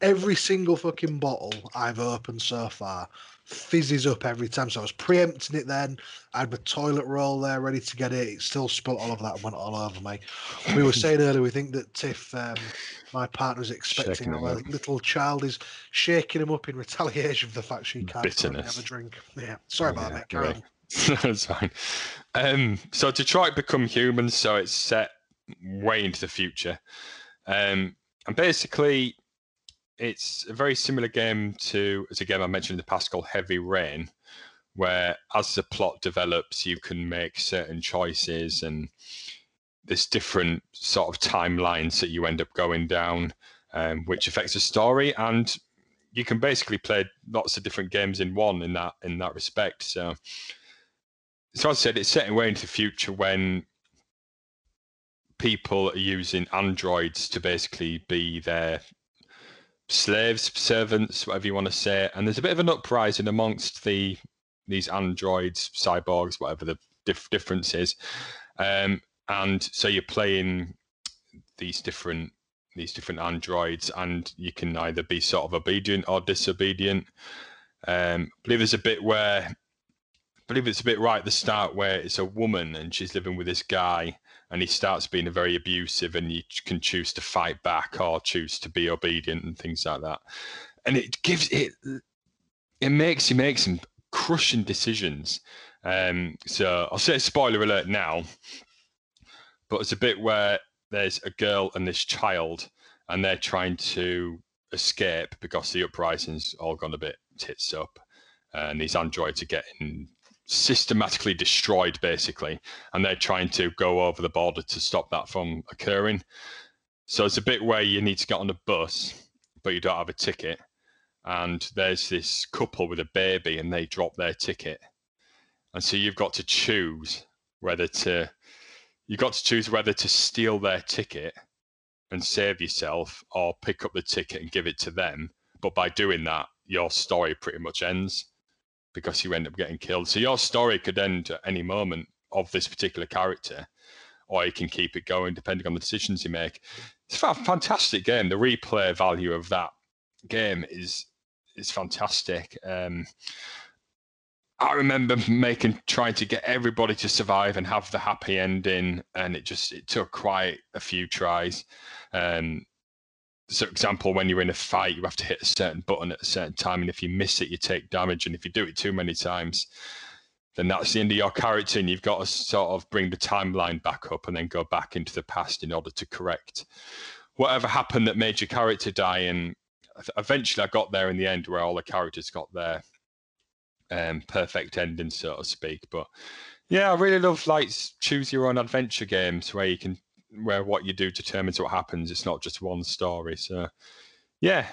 Every single fucking bottle I've opened so far fizzes up every time. So I was preempting it then. I had my toilet roll there ready to get it. It still spilt all of that and went all over me. We were saying earlier, we think that Tiff, um, my partner, is expecting our little child is shaking him up in retaliation for the fact she can't have a drink. Yeah, sorry about yeah, that, Carry. *laughs* That's fine. Um, so Detroit become Human, so it's set way into the future. Um, and basically, it's a very similar game to as a game I mentioned in the past called Heavy Rain, where as the plot develops, you can make certain choices and there's different sort of timelines that you end up going down, um, which affects the story, and you can basically play lots of different games in one in that in that respect. So, so I said, it's setting way into the future when people are using androids to basically be their slaves, servants, whatever you want to say. And there's a bit of an uprising amongst the these androids, cyborgs, whatever the dif- difference is. Um, and so you're playing these different these different androids, and you can either be sort of obedient or disobedient. Um, I believe there's a bit where I believe it's a bit right at the start where it's a woman and she's living with this guy and he starts being very abusive and you can choose to fight back or choose to be obedient and things like that. And it gives it it makes you make some crushing decisions. Um so i'll say spoiler alert now but it's a bit where there's a girl and this child and they're trying to escape because the uprising's all gone a bit tits up and these androids are getting systematically destroyed, basically, and they're trying to go over the border to stop that from occurring. So it's a bit where you need to get on a bus, but you don't have a ticket. And there's this couple with a baby, and they drop their ticket. And so you've got to choose whether to you've got to choose whether to steal their ticket and save yourself or pick up the ticket and give it to them. But by doing that, your story pretty much ends because you end up getting killed. So your story could end at any moment of this particular character, or you can keep it going depending on the decisions you make. It's a fantastic game. The replay value of that game is is fantastic. Um, I remember making trying to get everybody to survive and have the happy ending, and it just it took quite a few tries. Um, so example when you're in a fight you have to hit a certain button at a certain time and if you miss it you take damage and if you do it too many times then that's the end of your character and you've got to sort of bring the timeline back up and then go back into the past in order to correct whatever happened that made your character die and eventually i got there in the end where all the characters got their um, perfect ending so to speak but yeah i really love like choose your own adventure games where you can where what you do determines what happens. It's not just one story. So, yeah,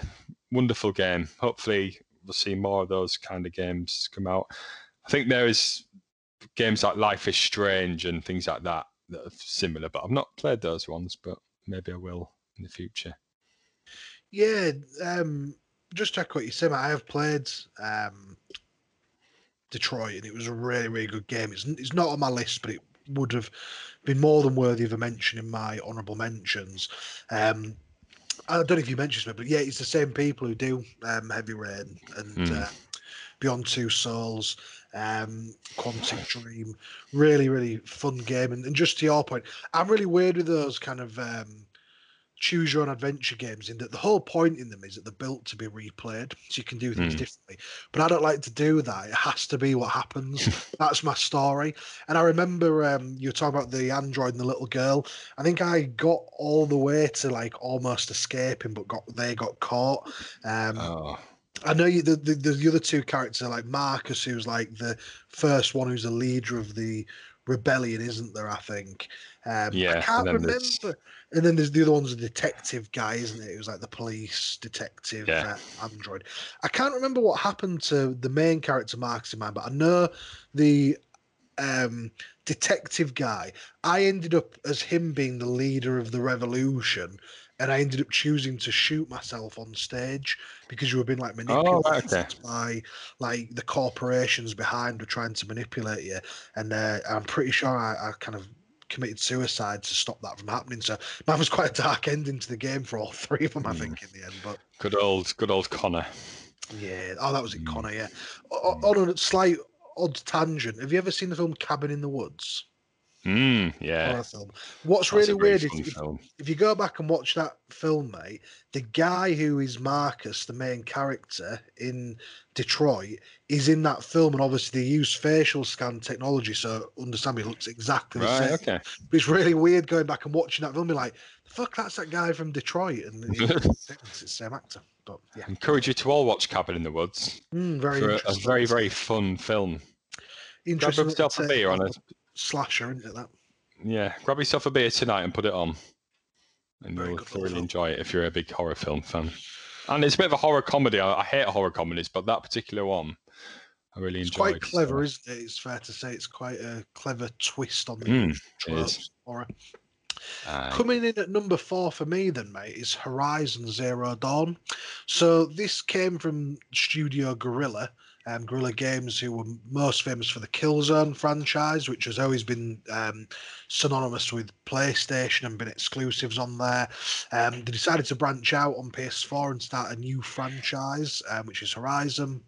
wonderful game. Hopefully, we'll see more of those kind of games come out. I think there is games like Life is Strange and things like that that are similar, but I've not played those ones, but maybe I will in the future. Yeah, um, just echo what you said, I have played um, Detroit, and it was a really, really good game. It's, it's not on my list, but it would have been more than worthy of a mention in my honourable mentions. Um, I don't know if you mentioned it, but yeah, it's the same people who do um, Heavy Rain and mm. uh, Beyond Two Souls, um, Quantic Dream. Really, really fun game. And, and, just to your point, I'm really weird with those kind of um, choose your own adventure games in that the whole point in them is that they're built to be replayed *laughs* so you can do things mm. differently but i don't like to do that it has to be what happens *laughs* that's my story and i remember um, you were talking about the android and the little girl i think i got all the way to like almost escaping but got they got caught um, oh. I know you, the, the the other two characters like Marcus, who's like the first one who's a leader of the rebellion, isn't there? I think. Um, yeah, I can't remember. There's... And then there's the other one's a detective guy, isn't it? It was like the police detective yeah. uh, android. I can't remember what happened to the main character Marcus in mind, but I know the um, detective guy. I ended up as him being the leader of the revolution, and I ended up choosing to shoot myself on stage because you were being like manipulated Oh, okay. by like the corporations behind were trying to manipulate you, and uh, I'm pretty sure I, I kind of committed suicide to stop that from happening. So that was quite a dark ending to the game for all three of them, I Mm. think, in the end. But Good old, good old Connor. yeah, oh, that was it, Mm. Connor. Yeah. O- On a slight odd tangent, have you ever seen the film Cabin in the Woods? Mm, yeah. What's That's really weird is if, if you go back and watch that film, mate, the guy who is Marcus, the main character in Detroit, is in that film, and obviously they use facial scan technology, so understand me, looks exactly the Right, same. okay. But it's really weird going back and watching that film, be like, fuck, that's that guy from Detroit, and it's, the same actor. But yeah, Encourage you to all watch Cabin in the Woods Mm, very a, a very, very fun film. Grab interesting. yourself a beer on a slasher, isn't it? That yeah. Grab yourself a beer tonight and put it on, and Very you'll thoroughly film. enjoy it if you're a big horror film fan. And it's a bit of a horror comedy. I, I hate horror comedies, but that particular one, I really enjoy. it's enjoyed. quite clever, so- isn't it? It's fair to say it's quite a clever twist on the Mm, tropes horror. Aye. Coming in at number four for me, then, mate, is Horizon Zero Dawn. So this came from Studio Guerrilla, um, Guerrilla Games, who were most famous for the Killzone franchise, which has always been um, synonymous with PlayStation and been exclusives on there. Um, they decided to branch out on PS4 and start a new franchise, um, which is Horizon.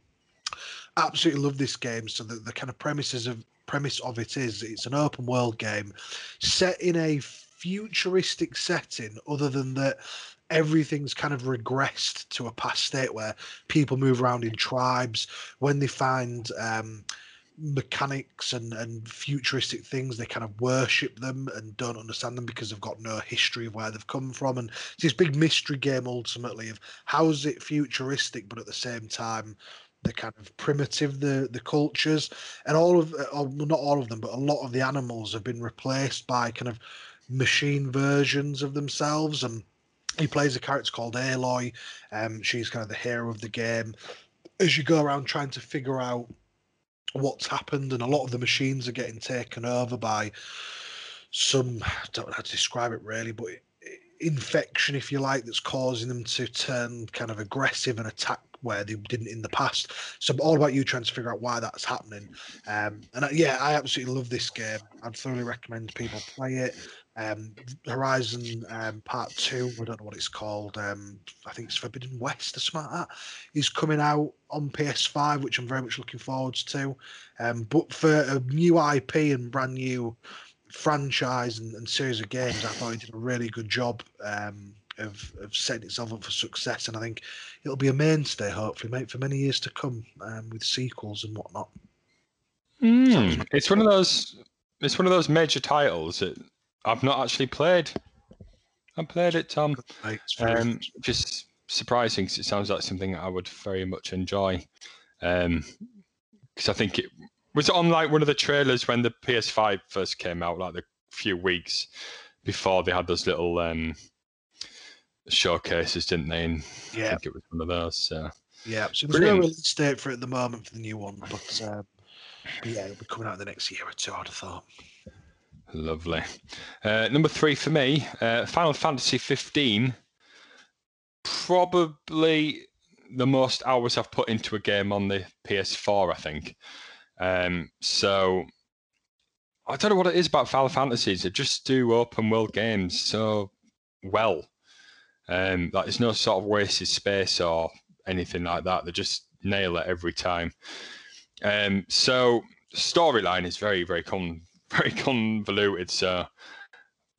Absolutely love this game. So the, the kind of premises of premise of it is it's an open world game set in a futuristic setting other than that everything's kind of regressed to a past state where people move around in tribes. When they find um, mechanics and, and futuristic things they kind of worship them and don't understand them because they've got no history of where they've come from. And it's this big mystery game ultimately of how's it futuristic but at the same time the kind of primitive the the cultures. And all of uh, well, not all of them but a lot of the animals have been replaced by kind of machine versions of themselves. And he plays a character called Aloy. Um, she's kind of the hero of the game. As you go around trying to figure out what's happened, and a lot of the machines are getting taken over by some I don't know how to describe it really, but infection, if you like, that's causing them to turn kind of aggressive and attack where they didn't in the past. So all about you trying to figure out why that's happening. Um, and I, yeah, I absolutely love this game. I'd thoroughly recommend people play it. Um, Horizon um, Part Two, I don't know what it's called. Um, I think it's Forbidden West or something like that. Is coming out on PS5, which I'm very much looking forward to. Um, but for a new IP and brand new franchise and, and series of games, I thought it did a really good job um, of, of setting itself up for success. And I think it'll be a mainstay, hopefully, mate, for many years to come um, with sequels and whatnot. Mm, it's one of those. It's one of those major titles that I've not actually played. I played it, Tom. Mate, it's very Um, just surprising 'cause it sounds like something I would very much enjoy. Because I think it was it on like one of the trailers when the PS5 first came out, like the few weeks before they had those little um, showcases, didn't they? And I yeah, think it was one of those. So. yeah. So there's no release date for it at the moment for the new one, but, um, but yeah, it'll be coming out in the next year or two, I'd have thought. Lovely. Uh, number three for me, uh, Final Fantasy 15. Probably the most hours I've put into a game on the PS4, I think. Um, so I don't know what it is about Final Fantasies. They just do open world games so well. Um, like there's no sort of wasted space or anything like that. They just nail it every time. Um, so storyline is very, very con- *laughs* very convoluted. So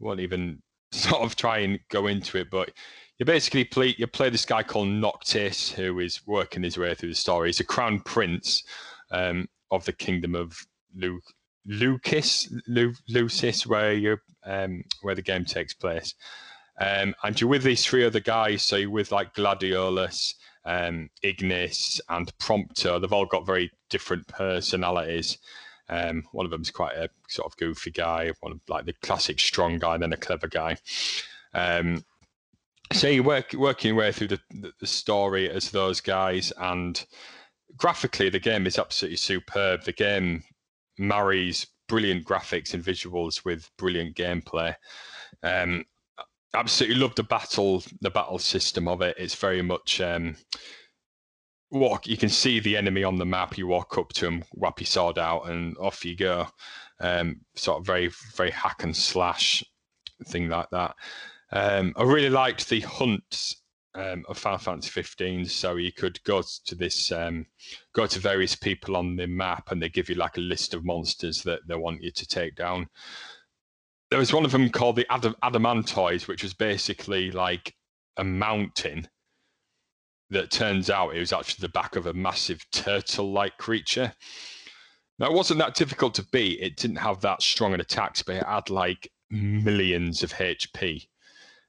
won't even *laughs* sort of try and go into it. But you basically play you play this guy called Noctis, who is working his way through the story. He's a crown prince um, of the kingdom of Lu- Lucas, Lu- Lucis, where you um, where the game takes place. Um, and you're with these three other guys. So you're with like Gladiolus, um, Ignis, and Prompto. They've all got very different personalities. Um, one of them's quite a sort of goofy guy, one of like the classic strong guy, then a clever guy. Um, so you work working your way through the, the story as those guys, and graphically the game is absolutely superb. The game marries brilliant graphics and visuals with brilliant gameplay. Um, absolutely love the battle the battle system of it. It's very much um, walk. You can see the enemy on the map. You walk up to him, whap your sword out, and off you go. Um, sort of very very hack and slash thing like that. Um, I really liked the hunts um, of Final Fantasy 15. So you could go to this, um, go to various people on the map, and they give you like a list of monsters that they want you to take down. There was one of them called the Adam- Adamantoise, which was basically like a mountain that turns out it was actually the back of a massive turtle-like creature. Now it wasn't that difficult to beat. It didn't have that strong an attacks, but it had like millions of HP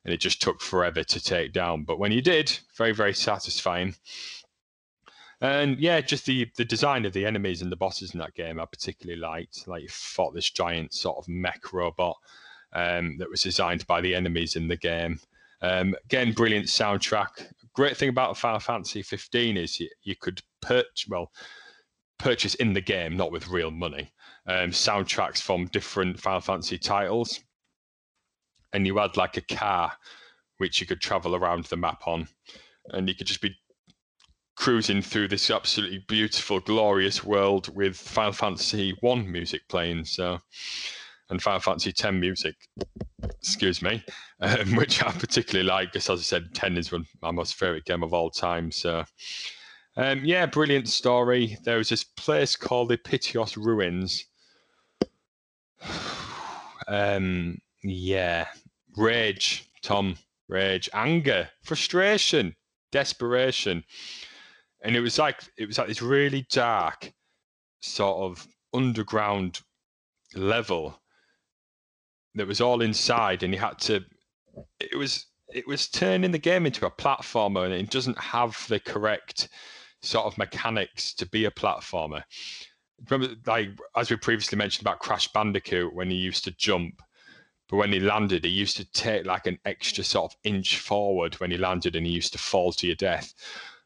and it just took forever to take down. But when you did, very very satisfying. And yeah, just the the design of the enemies and the bosses in that game I particularly liked. Like you fought this giant sort of mech robot um, that was designed by the enemies in the game. Um, again, brilliant soundtrack. Great thing about Final Fantasy 15 is you, you could purchase well purchase in the game, not with real money, um, soundtracks from different Final Fantasy titles and you had like a car which you could travel around the map on, and you could just be cruising through this absolutely beautiful, glorious world with Final Fantasy One music playing. So, and Final Fantasy Ten music, excuse me, *laughs* um, which I particularly like. Because as I said, Ten is one my most favorite game of all time. So. Um, yeah, brilliant story. There was this place called the Pitioss Ruins. *sighs* um, yeah. Rage, Tom. Rage, anger, frustration, desperation. And it was like it was like this really dark sort of underground level that was all inside and you had to it was it was turning the game into a platformer and it doesn't have the correct sort of mechanics to be a platformer. Remember, like as we previously mentioned about Crash Bandicoot, when you used to jump but when he landed, he used to take like an extra sort of inch forward when he landed and he used to fall to your death.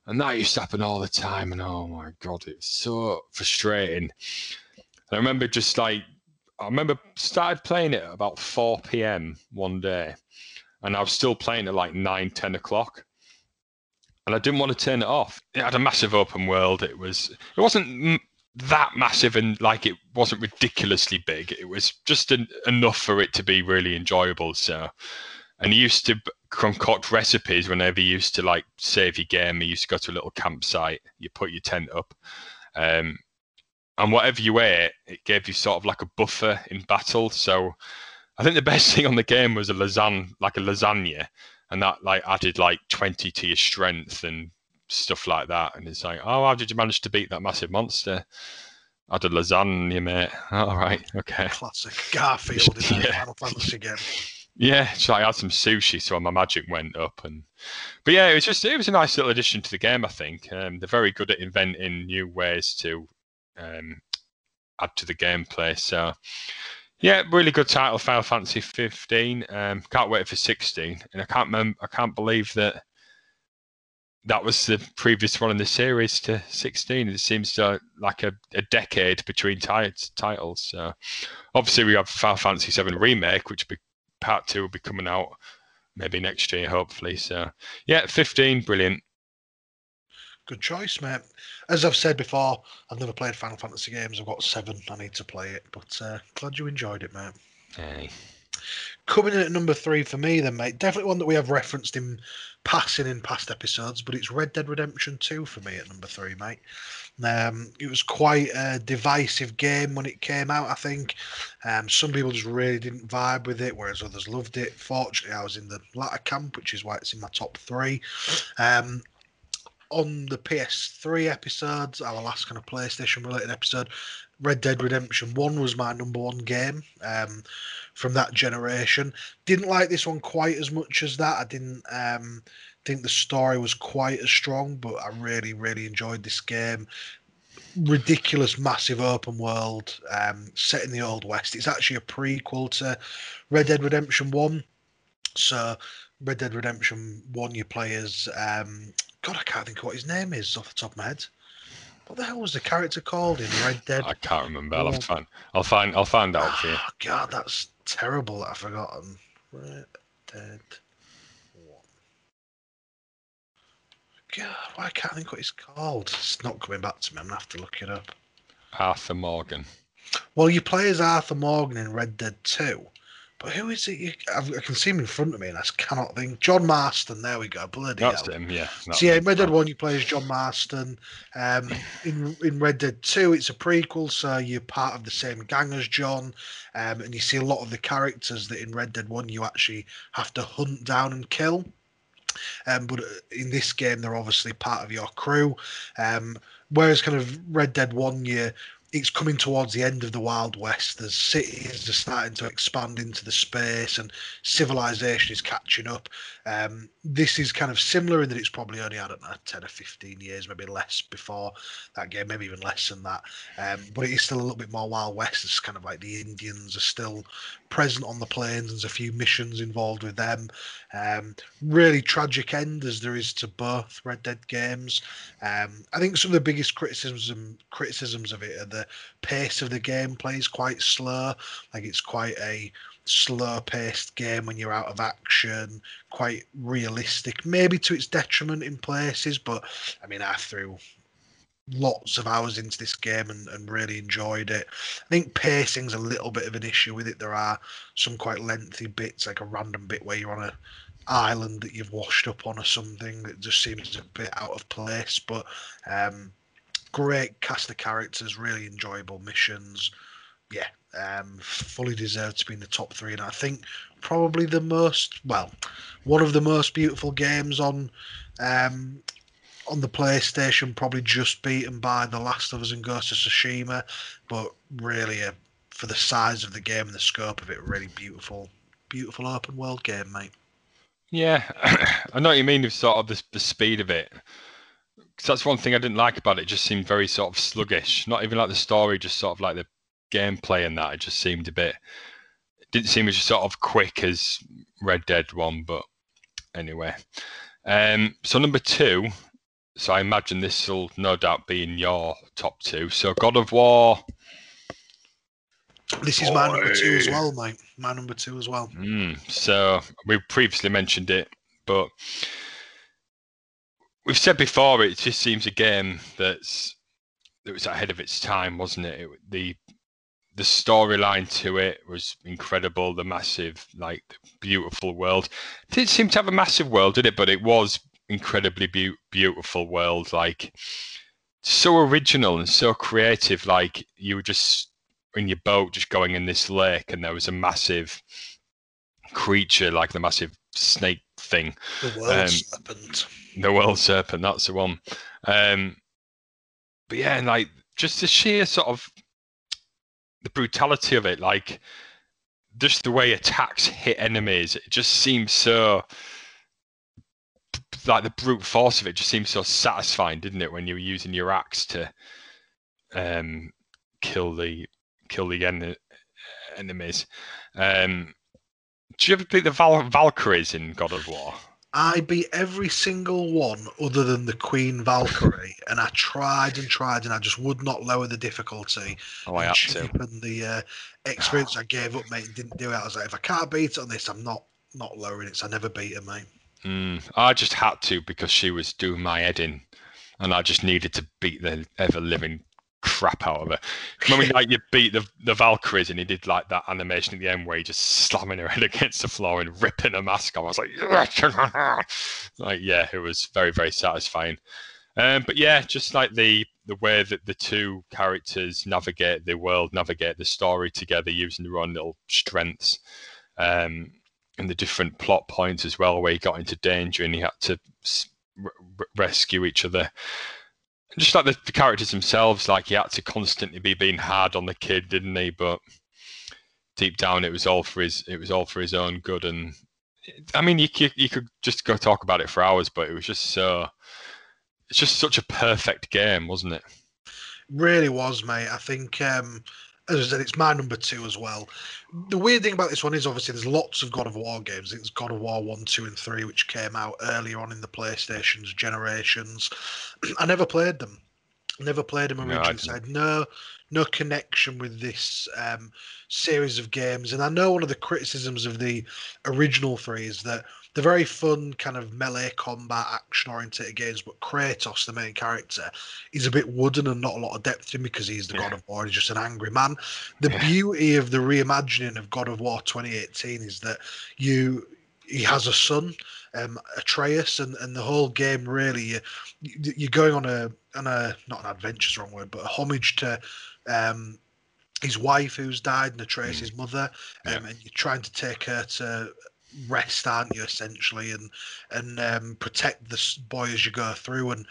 And that used to happen all the time. And oh my God, it's so frustrating. And I remember just like, I remember started playing it about 4 p.m. one day. And I was still playing at like 9, 10 o'clock. And I didn't want to turn it off. It had a massive open world. It was, it wasn't that massive and like it wasn't ridiculously big. It was just an, enough for it to be really enjoyable. So, and he used to concoct recipes whenever he used to like save your game. He used to go to a little campsite. You put your tent up, um, and whatever you ate, it gave you sort of like a buffer in battle. So, I think the best *laughs* thing on the game was a lasagna, like a lasagna, and that like added like twenty to your strength and stuff like that. And it's like, oh, how did you manage to beat that massive monster? I did lasagna, mate. *laughs* All right, okay. Classic Garfield in *laughs* yeah. Final Fantasy game. Yeah, so I had some sushi, so my magic went up, and but yeah, it was just it was a nice little addition to the game. I think um, they're very good at inventing new ways to um, add to the gameplay. So yeah, really good title, Final Fantasy 15. Um, can't wait for 16, and I can't remember, I can't believe that that was the previous one in the series to 16. It seems to, like a, a decade between t- titles. So obviously, we have Final Fantasy VII Remake, which be, part two will be coming out maybe next year, hopefully. So yeah, 15, brilliant. Good choice, mate. As I've said before, I've never played Final Fantasy games. I've got seven. I need to play it, but uh, glad you enjoyed it, mate. Hey. Coming in at number three for me, then, mate. Definitely one that we have referenced in passing in past episodes, but it's Red Dead Redemption 2 for me at number three, mate. Um, it was quite a divisive game when it came out, I think. Um, some people just really didn't vibe with it, whereas others loved it. Fortunately, I was in the latter camp, which is why it's in my top three. Um, on the PS3 episodes, our last kind of PlayStation related episode, Red Dead Redemption 1 was my number one game. Um, from that generation. Didn't like this one quite as much as that. I didn't um, think the story was quite as strong, but I really, really enjoyed this game. Ridiculous, massive open world um, set in the Old West. It's actually a prequel to Red Dead Redemption 1. So, Red Dead Redemption 1, you play as, um, God, I can't think of what his name is off the top of my head. What the hell was the character called in Red Dead? I can't remember. I'll find. I'll find. I'll find out for you. Oh, God, that's terrible that I've forgotten. Red Dead One. God, why can't I think what it's called? It's not coming back to me. I'm gonna have to look it up. Arthur Morgan. Well, you play as Arthur Morgan in Red Dead Two, but who is it? I've, can see him in front of me, and I cannot think. John Marston. There we go. Bloody That's hell. him. Yeah. that's So yeah, in Red Dead One, you play as John Marston. Um, in in Red Dead Two, it's a prequel, so you're part of the same gang as John, um, and you see a lot of the characters that in Red Dead One you actually have to hunt down and kill. Um, but uh, in this game, they're obviously part of your crew. Um, whereas kind of Red Dead One, you it's coming towards the end of the Wild West. The cities are starting to expand into the space, and civilization is catching up. Um, this is kind of similar in that it's probably only I don't know ten or fifteen years, maybe less before that game, maybe even less than that. Um, but it is still a little bit more Wild West. It's kind of like the Indians are still present on the plains. And there's a few missions involved with them. Um, really tragic end as there is to both Red Dead games. Um, I think some of the biggest criticisms criticisms of it are the pace of the gameplay is quite slow. Like it's quite a slow paced game when you're out of action, quite realistic, maybe to its detriment in places. But I mean, I threw lots of hours into this game and, and really enjoyed it. I think pacing's a little bit of an issue with it. There are some quite lengthy bits, like a random bit where you're on a island that you've washed up on or something that just seems a bit out of place. But um, great cast of characters, really enjoyable missions. Yeah, um, fully deserved to be in the top three, and I think probably the most well, one of the most beautiful games on um, on the PlayStation, probably just beaten by The Last of Us and Ghost of Tsushima, but really a, for the size of the game and the scope of it, really beautiful, beautiful open world game, mate. Yeah, *coughs* I know what you mean with sort of the, the speed of it. 'Cause that's one thing I didn't like about it. It just seemed very sort of sluggish. Not even like the story, just sort of like the gameplay and that. It just seemed a bit. It didn't seem as sort of quick as Red Dead one, but anyway. Um, so number two. So I imagine this will no doubt be in your top two. So God of War. This is my number two as well, mate. My number two as well. Mm, so we previously mentioned it, but we've said before it just seems a game that's that was ahead of its time, wasn't it? it the the storyline to it was incredible. The massive, like, beautiful world. It didn't seem to have a massive world, did it? But it was incredibly beau- beautiful world. Like, so original and so creative. Like, you were just in your boat, just going in this lake, and there was a massive creature, like the massive snake thing, The world Um, serpent. The world serpent. That's the one. Um, but yeah, and like just the sheer sort of the brutality of it, like just the way attacks hit enemies, it just seems so like the brute force of it just seems so satisfying, didn't it? When you were using your axe to um, kill the kill the en- enemies. Um, do you ever beat the Val- Valkyries in God of War? I beat every single one other than the Queen Valkyrie, and I tried and tried, and I just would not lower the difficulty. Oh, I and had to. cheapen the uh, experience. I gave up, mate. and Didn't do it. I was like, if I can't beat it on this, I'm not not lowering it. So I never beat it, mate. Mm, I just had to because she was doing my head in, and I just needed to beat the ever living crap out of her. Remember, like you beat the the Valkyries, and he did like that animation at the end where he just slamming her *laughs* head against the floor and ripping her mask off. I was like, *laughs* like yeah, it was very very satisfying. Um, but yeah, just like the the way that the two characters navigate the world, navigate the story together using their own little strengths. Um, and the different plot points as well, where he got into danger and he had to rescue each other. Just like the, the characters themselves, like he had to constantly be being hard on the kid, didn't he? But deep down, it was all for his it was all for his own good. And I mean, you you, you could just go talk about it for hours, but it was just so. It's just such a perfect game, wasn't it? Really was, mate. I think, um, as I said, it's my number two as well. The weird thing about this one is obviously there's lots of God of War games. It's God of War 1, 2, and 3, which came out earlier on in the PlayStation's generations. *clears throat* I never played them. Never played them No, I originally. I had no no connection with this um, series of games. And I know one of the criticisms of the original three is that they're very fun, kind of melee combat, action oriented games. But Kratos, the main character, is a bit wooden and not a lot of depth to him because he's the Yeah. God of War. He's just an angry man. The Yeah. beauty of the reimagining of God of War 2018 is that you he has a son, um, Atreus, and, and the whole game really you, you- you're going on a on a not an adventure's the wrong word, but a homage to um, his wife who's died and Atreus' mother, um, Yeah. and you're trying to take her to rest, aren't you, essentially, and and um, protect this boy as you go through and.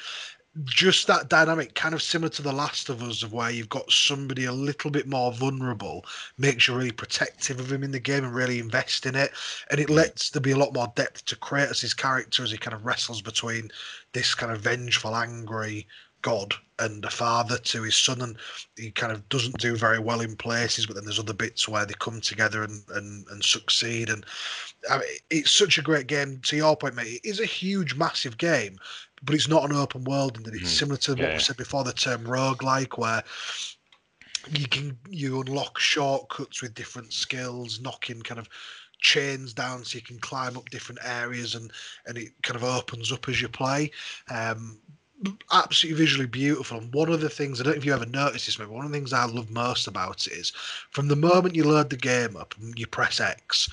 Just that dynamic, kind of similar to The Last of Us, of where you've got somebody a little bit more vulnerable, makes you really protective of him in the game and really invest in it. And it mm. lets there be a lot more depth to Kratos' character as he kind of wrestles between this kind of vengeful, angry god and a father to his son. And he kind of doesn't do very well in places, but then there's other bits where they come together and, and, and succeed. And I mean, it's such a great game. To your point, mate, it is a huge, massive game, but it's not an open world. And it's Mhm. similar to what Yeah. we said before the term roguelike, where you can you unlock shortcuts with different skills, knocking kind of chains down so you can climb up different areas and and it kind of opens up as you play. Um, absolutely visually beautiful. And one of the things I don't know if you ever noticed this, maybe one of the things I love most about it is from the moment you load the game up and you press X.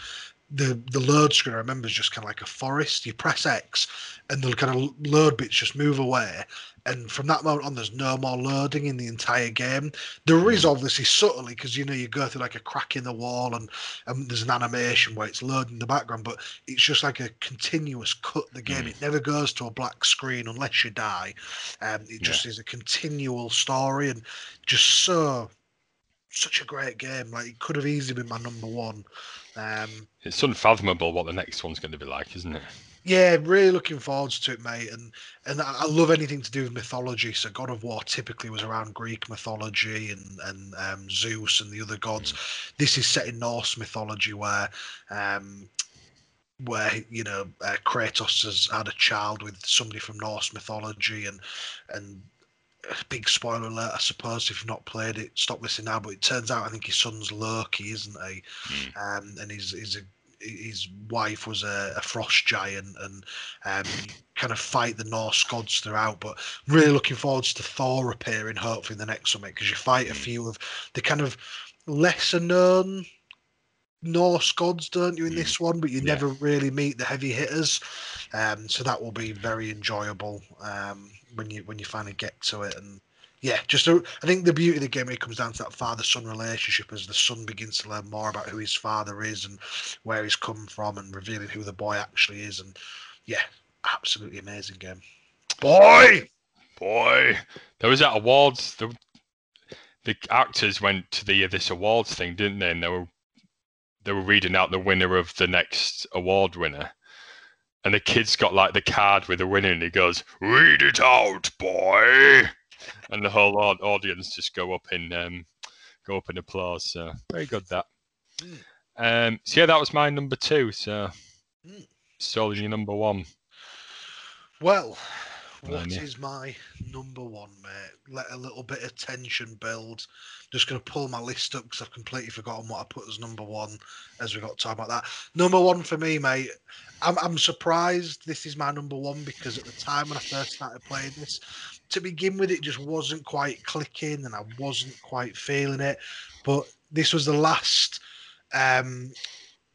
The, the load screen I remember is just kind of like a forest. You press X, and the kind of load bits just move away, and from that moment on, there's no more loading in the entire game. There is obviously subtly because you know you go through like a crack in the wall and, and there's an animation where it's loading in the background, but it's just like a continuous cut the game. Mm. It never goes to a black screen unless you die. Um, it just is a continual story and just so such a great game. Like it could have easily been my number one. Um, It's unfathomable what the next one's going to be like, isn't it? Yeah, really looking forward to it, mate. And and I love anything to do with mythology. So God of War typically was around Greek mythology and and um, Zeus and the other gods. This is set in Norse mythology where. Um, where you know uh, Kratos has had a child with somebody from Norse mythology, and and big spoiler alert, I suppose. If you've not played it, stop listening now. But it turns out I think his son's Loki, isn't he? Um, and he's his his wife was a, a frost giant, and um, kind of fight the Norse gods throughout. But really looking forward to Thor appearing, hopefully in the next summit, because you fight a Mm. few of the kind of lesser known Norse gods, don't you, in Mm. this one? But you Yeah. never really meet the heavy hitters. Um, so that will be very enjoyable um, when you when you finally get to it. And yeah, just a, I think the beauty of the game it comes down to that father-son relationship as the son begins to learn more about who his father is and where he's come from, and revealing who the boy actually is. And yeah, absolutely amazing game. Boy, Boy, there was that awards. The, the actors went to the this awards thing, didn't they? And they were they were reading out the winner of the next award winner, and the kid's got like the card with the winner, and he goes, "Read it out, boy," *laughs* and the whole audience just go up in um, go up in applause. So very good that. Um, so yeah, that was my number two. So, Mm. Your number one. well, what is my number one, mate? Let a little bit of tension build. Just going to pull my list up because I've completely forgotten what I put as number one as we got time about that. Number one for me, mate. I'm, I'm surprised this is my number one because at the time when I first started playing this, to begin with, it just wasn't quite clicking and I wasn't quite feeling it. But this was the last um,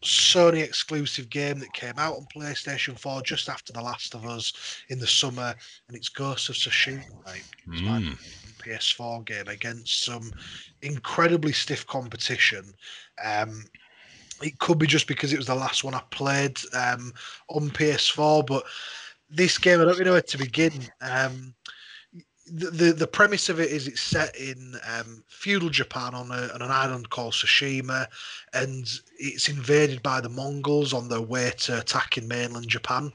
Sony exclusive game that came out on PlayStation 4 just after The Last of Us in the summer, and it's Ghost of Tsushima, right? Mm. PS4 game against some incredibly stiff competition. Um, it could be just because it was the last one I played um, on PS4, but this game, I don't really know where to begin. Um, the, the premise of it is it's set in um, feudal Japan on, a, on an island called Tsushima, and it's invaded by the Mongols on their way to attacking mainland Japan.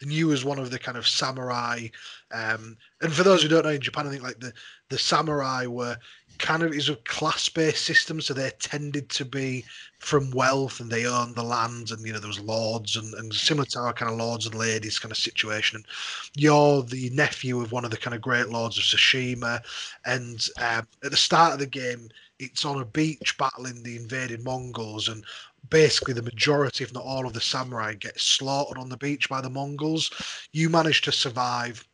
And you, as one of the kind of samurai, um, and for those who don't know in Japan, I think like the the samurai were kind of is a class-based system, so they tended to be from wealth and they owned the lands, and you know there was lords and, and similar to our kind of lords and ladies kind of situation. And you're the nephew of one of the kind of great lords of Tsushima, and um, at the start of the game, it's on a beach battling the invaded Mongols, and basically the majority, if not all, of the samurai get slaughtered on the beach by the Mongols. You manage to survive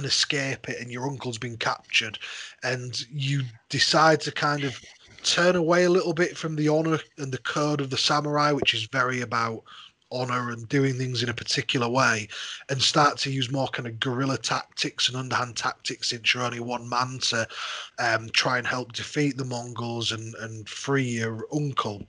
and escape it, and your uncle's been captured, and you decide to kind of turn away a little bit from the honor and the code of the samurai, which is very about honor and doing things in a particular way, and start to use more kind of guerrilla tactics and underhand tactics since you're only one man to um, try and help defeat the Mongols and, and free your uncle.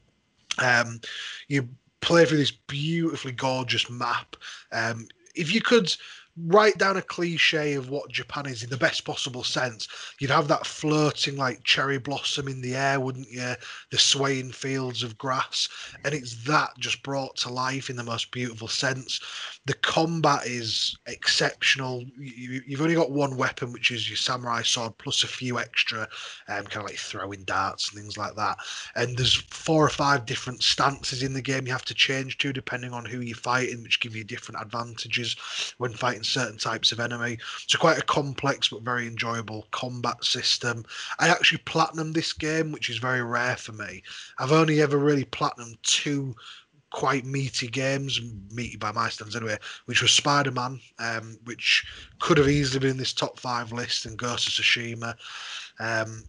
Um, you play through this beautifully gorgeous map. Um, if you could write down a cliche of what Japan is in the best possible sense. You'd have that flirting like cherry blossom in the air, wouldn't you? The swaying fields of grass. And it's that just brought to life in the most beautiful sense. The combat is exceptional. You, have only got one weapon, which is your samurai sword, plus a few extra, um, kind of like throwing darts and things like that. And there's four or five different stances in the game you have to change to depending on who you're fighting, which give you different advantages when fighting certain types of enemy. So quite a complex but very enjoyable combat system. I actually platinum this game, which is very rare for me. I've only ever really platinum two quite meaty games, meaty by my standards anyway, which was Spider Man, um, which could have easily been in this top five list, and Ghost of Tsushima. Um,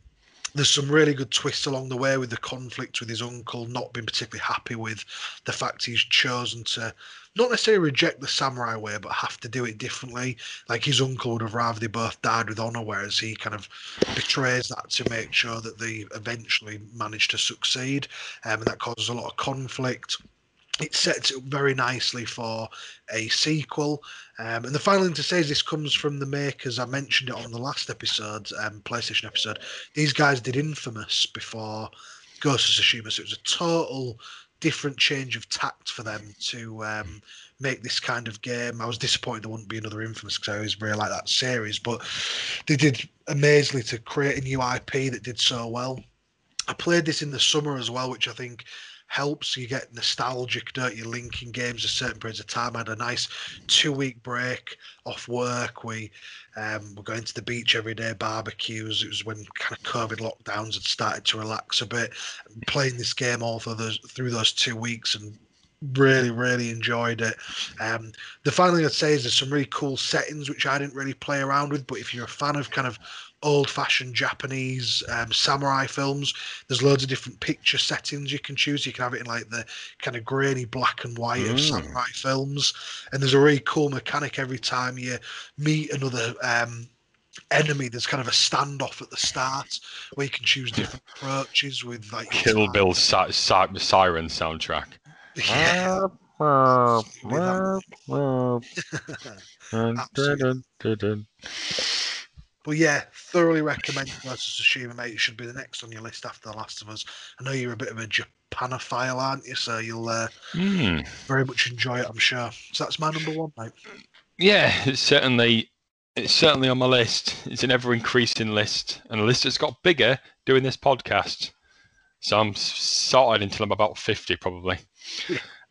there's some really good twists along the way with the conflict with his uncle not being particularly happy with the fact he's chosen to not necessarily reject the samurai way, but have to do it differently. Like his uncle would have rather they both died with honor, whereas he kind of betrays that to make sure that they eventually manage to succeed, um, and that causes a lot of conflict it sets it up very nicely for a sequel. Um, and the final thing to say is this comes from the makers. I mentioned it on the last episode, um, PlayStation episode. These guys did Infamous before Ghost of Tsushima, so it was a total different change of tact for them to um, make this kind of game. I was disappointed there wouldn't be another Infamous because I always really like that series, but they did amazingly to create a new IP that did so well. I played this in the summer as well, which I think helps. You get nostalgic, don't you? Linking games at certain periods of time. I had a nice two week break off work. We um, were going to the beach every day, barbecues. It was when kind of COVID lockdowns had started to relax a bit. Playing this game all through those, through those two weeks and really really enjoyed it um, the final thing i'd say is there's some really cool settings which i didn't really play around with but if you're a fan of kind of old fashioned Japanese um, samurai films. There's loads of different picture settings you can choose. You can have it in like the kind of grainy black and white mm. of samurai films. And there's a really cool mechanic every time you meet another um, enemy. There's kind of a standoff at the start where you can choose different *laughs* approaches with like Kill Bill si- si- Siren soundtrack. *laughs* Yeah. *laughs* But yeah, thoroughly recommend of Tsushima, mate. It should be the next on your list after The Last of Us. I know you're a bit of a Japanophile, aren't you? So you'll uh, mm. very much enjoy it, I'm sure. So that's my number one, mate. Yeah, it's certainly it's certainly on my list. It's an ever increasing list, and a list that's got bigger doing this podcast. So I'm sorted until I'm about fifty, probably.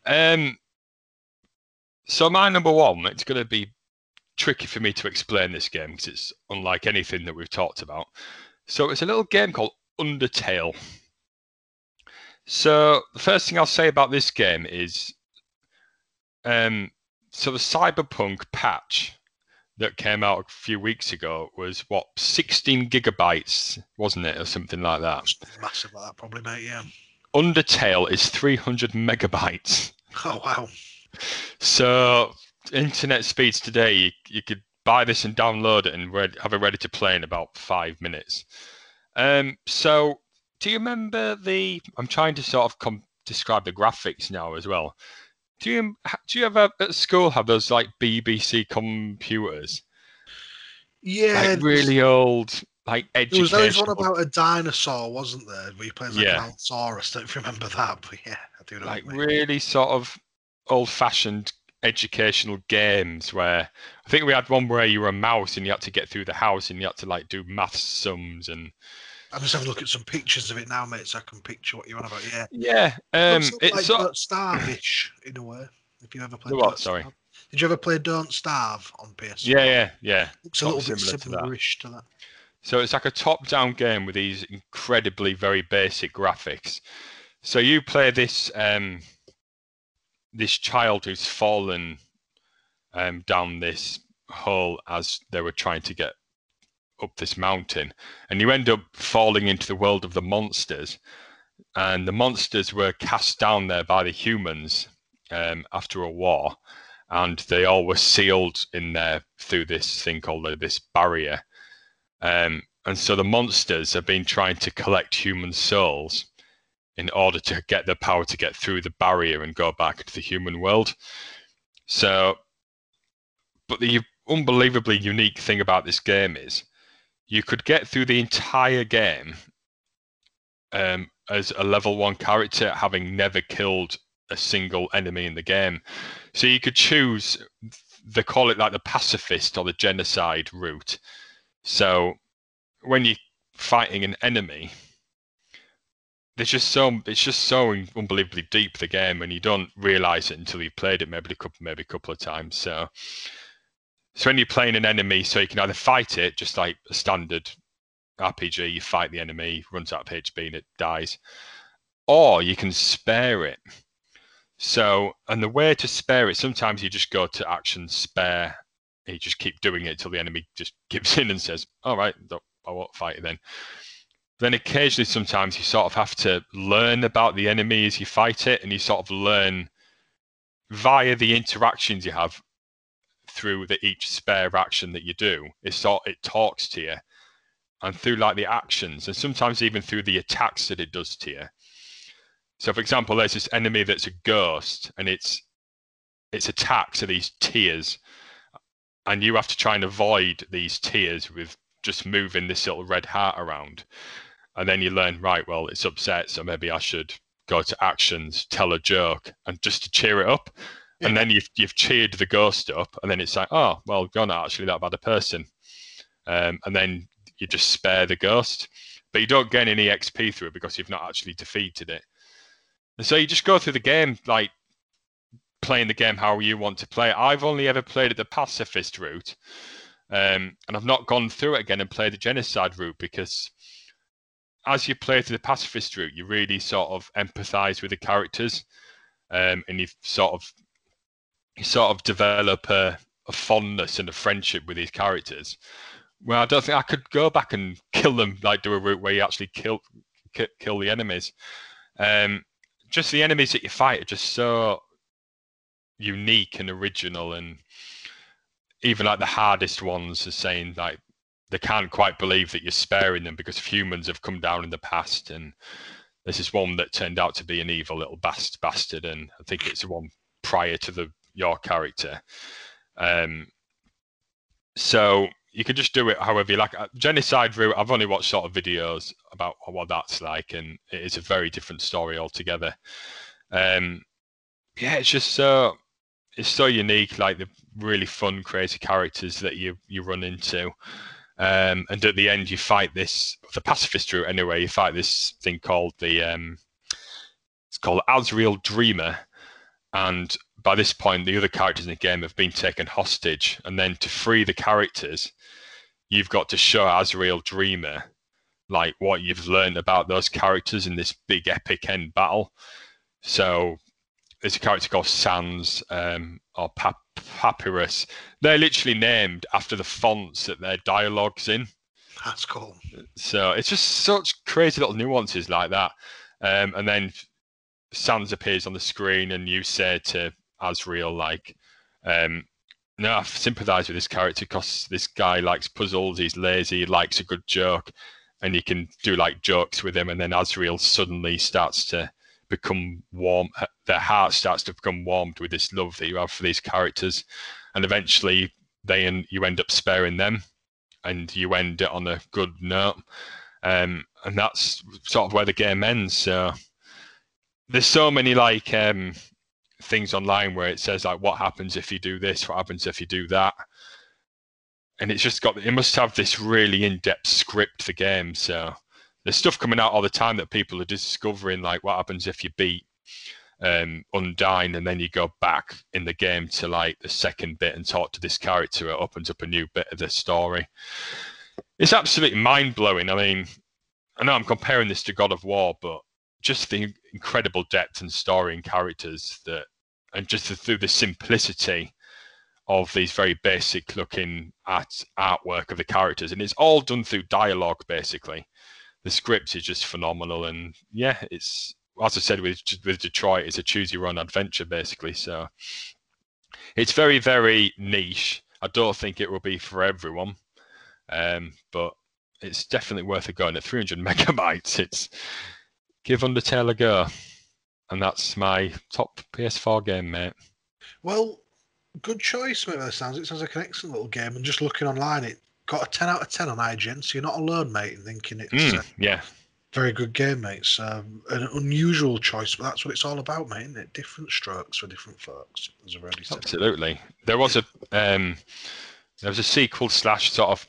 um. So my number one, it's going to be tricky for me to explain this game because it's unlike anything that we've talked about. So it's a little game called Undertale. So the first thing I'll say about this game is, um, so the Cyberpunk patch that came out a few weeks ago was what 16 gigabytes, wasn't it, or something like that? Massive like that, probably, mate. Yeah. Undertale is 300 megabytes. *laughs* Oh wow! So internet speeds today, you, you could buy this and download it and read, have it ready to play in about five minutes. Um, so, do you remember the? I'm trying to sort of com- describe the graphics now as well. Do you do you ever at school have those like BBC computers? Yeah, like really old, like educational. There was always one about a dinosaur, wasn't there? Where you played like yeah. an Allosaurus. Don't remember that, but yeah, I do know. Like really sort of old-fashioned educational games where I think we had one where you were a mouse and you had to get through the house and you had to like do math sums and I'm just having a look at some pictures of it now, mate, so I can picture what you're on about. Yeah, Yeah, um, Looks it's like sort Don't Starve-ish in a way. If you ever played The what, Don't sorry? Starve. Did you ever play Don't Starve on PS? yeah, yeah, yeah. Looks a little of bit similar to that. to that. So it's like a top-down game with these incredibly very basic graphics. So you play this um, this child who's fallen um, down this hole as they were trying to get up this mountain, and you end up falling into the world of the monsters. And the monsters were cast down there by the humans um, after a war, and they all were sealed in there through this thing called uh, this barrier. Um, and so the monsters have been trying to collect human souls in order to get the power to get through the barrier and go back into the human world. So, but the unbelievably unique thing about this game is you could get through the entire game um, as a level one character, having never killed a single enemy in the game. So you could choose, they call it like the pacifist or the genocide route. So when you're fighting an enemy, there's just so it's just so unbelievably deep the game, and you don't realize it until you've played it maybe a couple maybe a couple of times. So, so when you're playing an enemy, so you can either fight it just like a standard RPG, you fight the enemy, runs out of HP and it dies, or you can spare it. So, and the way to spare it, sometimes you just go to action spare, and you just keep doing it until the enemy just *laughs* gives in and says, "All right, I won't fight it then." Then occasionally, sometimes you sort of have to learn about the enemy as you fight it, and you sort of learn via the interactions you have through the each spare action that you do. It sort it talks to you, and through like the actions, and sometimes even through the attacks that it does to you. So, for example, there's this enemy that's a ghost, and its its attacks are these tears, and you have to try and avoid these tears with just moving this little red heart around. And then you learn, right, well, it's upset, so maybe I should go to actions, tell a joke, and just to cheer it up. And then you've you've cheered the ghost up, and then it's like, oh, well, you're not actually that bad a person. Um, and then you just spare the ghost, but you don't gain any XP through it because you've not actually defeated it. And so you just go through the game like playing the game how you want to play it. I've only ever played at the pacifist route, um, and I've not gone through it again and played the genocide route because as you play through the pacifist route, you really sort of empathize with the characters, um, and you sort of you sort of develop a, a fondness and a friendship with these characters. Well, I don't think I could go back and *laughs* kill them, like do a route where you actually kill ki- kill the enemies. Um, just the enemies that you fight are just so unique and original, and even like the hardest ones are saying like they can't quite believe that you're sparing them because humans have come down in the past, and this is one that turned out to be an evil little bast- bastard, and I think it's the one prior to the your character. Um, so you can just do it however you like. Uh, Genocide route, I've only watched sort of videos about what that's like, and it is a very different story altogether. Um, yeah, it's just so it's so unique, like the really fun, crazy characters that you you run into. Um, and at the end, you fight this the pacifist route anyway. You fight this thing called the um, it's called Asriel Dreemurr, and by this point, the other characters in the game have been taken hostage. And then to free the characters, you've got to show Asriel Dreemurr like what you've learned about those characters in this big epic end battle. So there's a character called Sans um, or Pap- Papyrus. They're literally named after the fonts that their dialogues in. That's cool. So it's just such crazy little nuances like that. Um, and then Sans appears on the screen, and you say to Asriel, like, um, no, I sympathize with this character because this guy likes puzzles, he's lazy, he likes a good joke, and you can do like jokes with him. And then Asriel suddenly starts to become warm, their heart starts to become warmed with this love that you have for these characters. And eventually, they and you end up sparing them and you end it on a good note. Um, and that's sort of where the game ends. So there's so many like um, things online where it says like what happens if you do this, what happens if you do that. And it's just got it must have this really in-depth script the game. So there's stuff coming out all the time that people are discovering, like what happens if you beat um, Undyne and then you go back in the game to like the second bit and talk to this character. It opens up a new bit of the story. It's absolutely mind blowing. I mean, I know I'm comparing this to God of War, but just the incredible depth and story and characters that, and just through the simplicity of these very basic looking at artwork of the characters, and it's all done through dialogue basically. The script is just phenomenal, and yeah, it's as I said with with Detroit, it's a choose your own adventure basically. So it's very very niche. I don't think it will be for everyone, um, but it's definitely worth a go. And at 300 *laughs* megabytes, it's give Undertale a go, and that's my top PS4 game, mate. Well, good choice, mate. That sounds it sounds like an excellent little game. And just looking online, it got a 10 out of 10 on IGN, so you're not alone, mate, in thinking it's Mm, a yeah, very good game, mate. It's um, an unusual choice, but that's what it's all about, mate, isn't it? Different strokes for different folks, as I've already said. absolutely. There was a um, there was a sequel slash sort of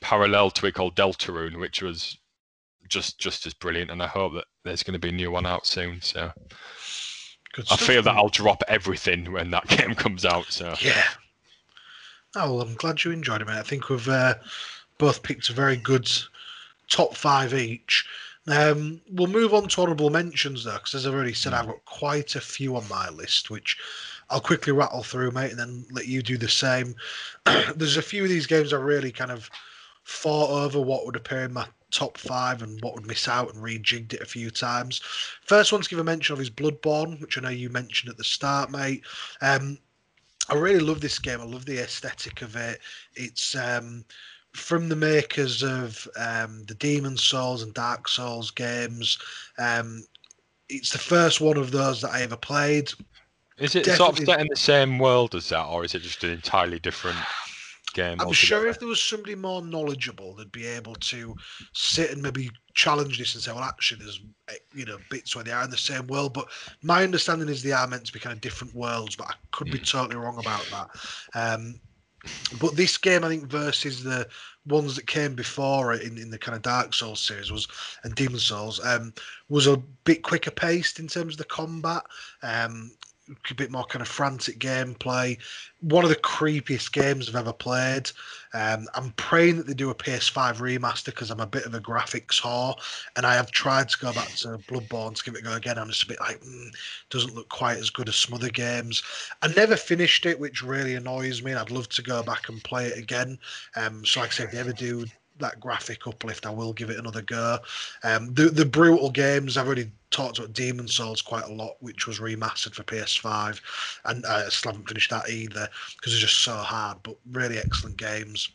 parallel to it called Deltarune, which was just just as brilliant, and I hope that there's going to be a new one out soon. So Good I stuff, feel that. I'll drop everything when that *laughs* game comes out. So Yeah. Oh, well, I'm glad you enjoyed it, mate. I think we've uh, both picked a very good top five each. Um, we'll move on to honourable mentions, though, because as I've already said, I've got quite a few on my list, which I'll quickly rattle through, mate, and then let you do the same. *clears throat* There's a few of these games I really kind of fought over what would appear in my top five and what would miss out and rejigged it a few times. First one to give a mention of is Bloodborne, which I know you mentioned at the start, mate. Um, I really love this game. I love the aesthetic of it. It's um, from the makers of um, the Demon's Souls and Dark Souls games. Um, it's the first one of those that I ever played. is it sort of set in the same world as that, or is it just an entirely different game? I'm sure if there was somebody more knowledgeable, they'd be able to sit and maybe challenge this and say, well, actually, there's eh, you know bits where they are in the same world. But my understanding is they are meant to be kind of different worlds, but I could be totally wrong about that. Um, but this game, I think, versus the ones that came before it in, in the kind of Dark Souls series was and Demon's Souls um, was a bit quicker paced in terms of the combat. Um, a bit more kind of frantic gameplay. One of the creepiest games I've ever played. Um, I'm praying that they do a PS5 remaster because I'm a bit of a graphics whore, and I have tried to go back to Bloodborne to give it a go again. I'm just a bit like, mm, doesn't look quite as good as some other games. I never finished it, which really annoys me. I'd love to go back and play it again. Um, so, like I said, if they ever do that graphic uplift, I will give it another go. Um, the the brutal games I've already talked about Demon's Souls quite a lot, which was remastered for PS5, and I still haven't finished that either because it's just so hard. But really excellent games.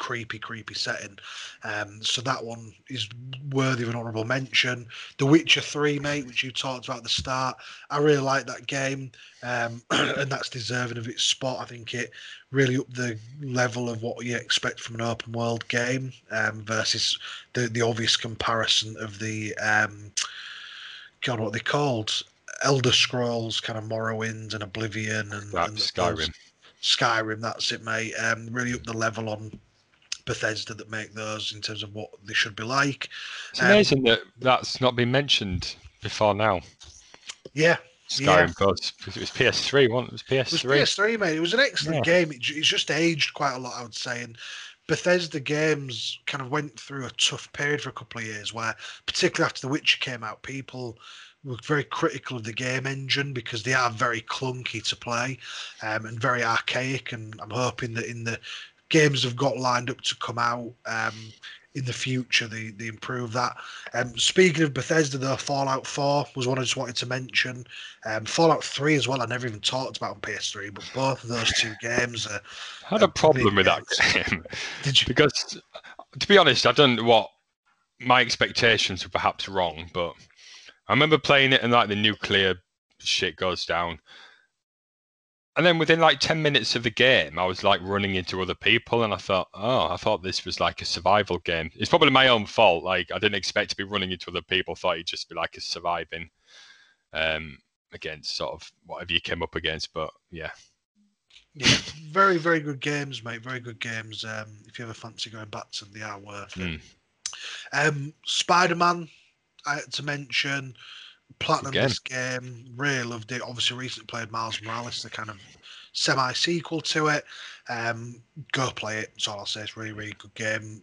Creepy, creepy setting. Um, so that one is worthy of an honourable mention. The Witcher 3, mate, which you talked about at the start. I really like that game, um, *clears throat* and that's deserving of its spot. I think it really up the level of what you expect from an open world game um, versus the the obvious comparison of the um, God, what they called? Elder Scrolls, kind of Morrowind and Oblivion and, and those- Skyrim. Skyrim, that's it, mate. Um, really up the level on Bethesda that make those in terms of what they should be like. It's Um, amazing that that's not been mentioned before now. Yeah, Skyrim, because it was PS3, wasn't it? It was It was PS3. PS3, mate. It was an excellent Yeah. game. It, it's just aged quite a lot, I would say. And Bethesda games kind of went through a tough period for a couple of years where, particularly after The Witcher came out, people were very critical of the game engine because they are very clunky to play um, and very archaic. And I'm hoping that in the games have got lined up to come out um, in the future, they, they improve that. Um, speaking of Bethesda, though, Fallout 4 was one I just wanted to mention. Um, Fallout 3 as well, I never even talked about on PS3, but both of those two games are. I had a problem with that game *laughs* Did you? because, to be honest, I don't know what my expectations were perhaps wrong, but I remember playing it and like the nuclear shit goes down. And then within like 10 minutes of the game, I was like running into other people, and I thought, oh, I thought this was like a survival game. It's probably my own fault. Like, I didn't expect to be running into other people, thought it'd just be like a surviving um, against sort of whatever you came up against. But yeah, Yeah, very, very good games, mate. Very good games. Um, if you ever fancy going back to them, they are worth it. Mm. Um, Spider Man, I had to mention. Platinum Again. this game, really loved it. Obviously, recently played Miles Morales, the kind of semi sequel to it. Um, go play it. That's all I'll say. It's really, really good game.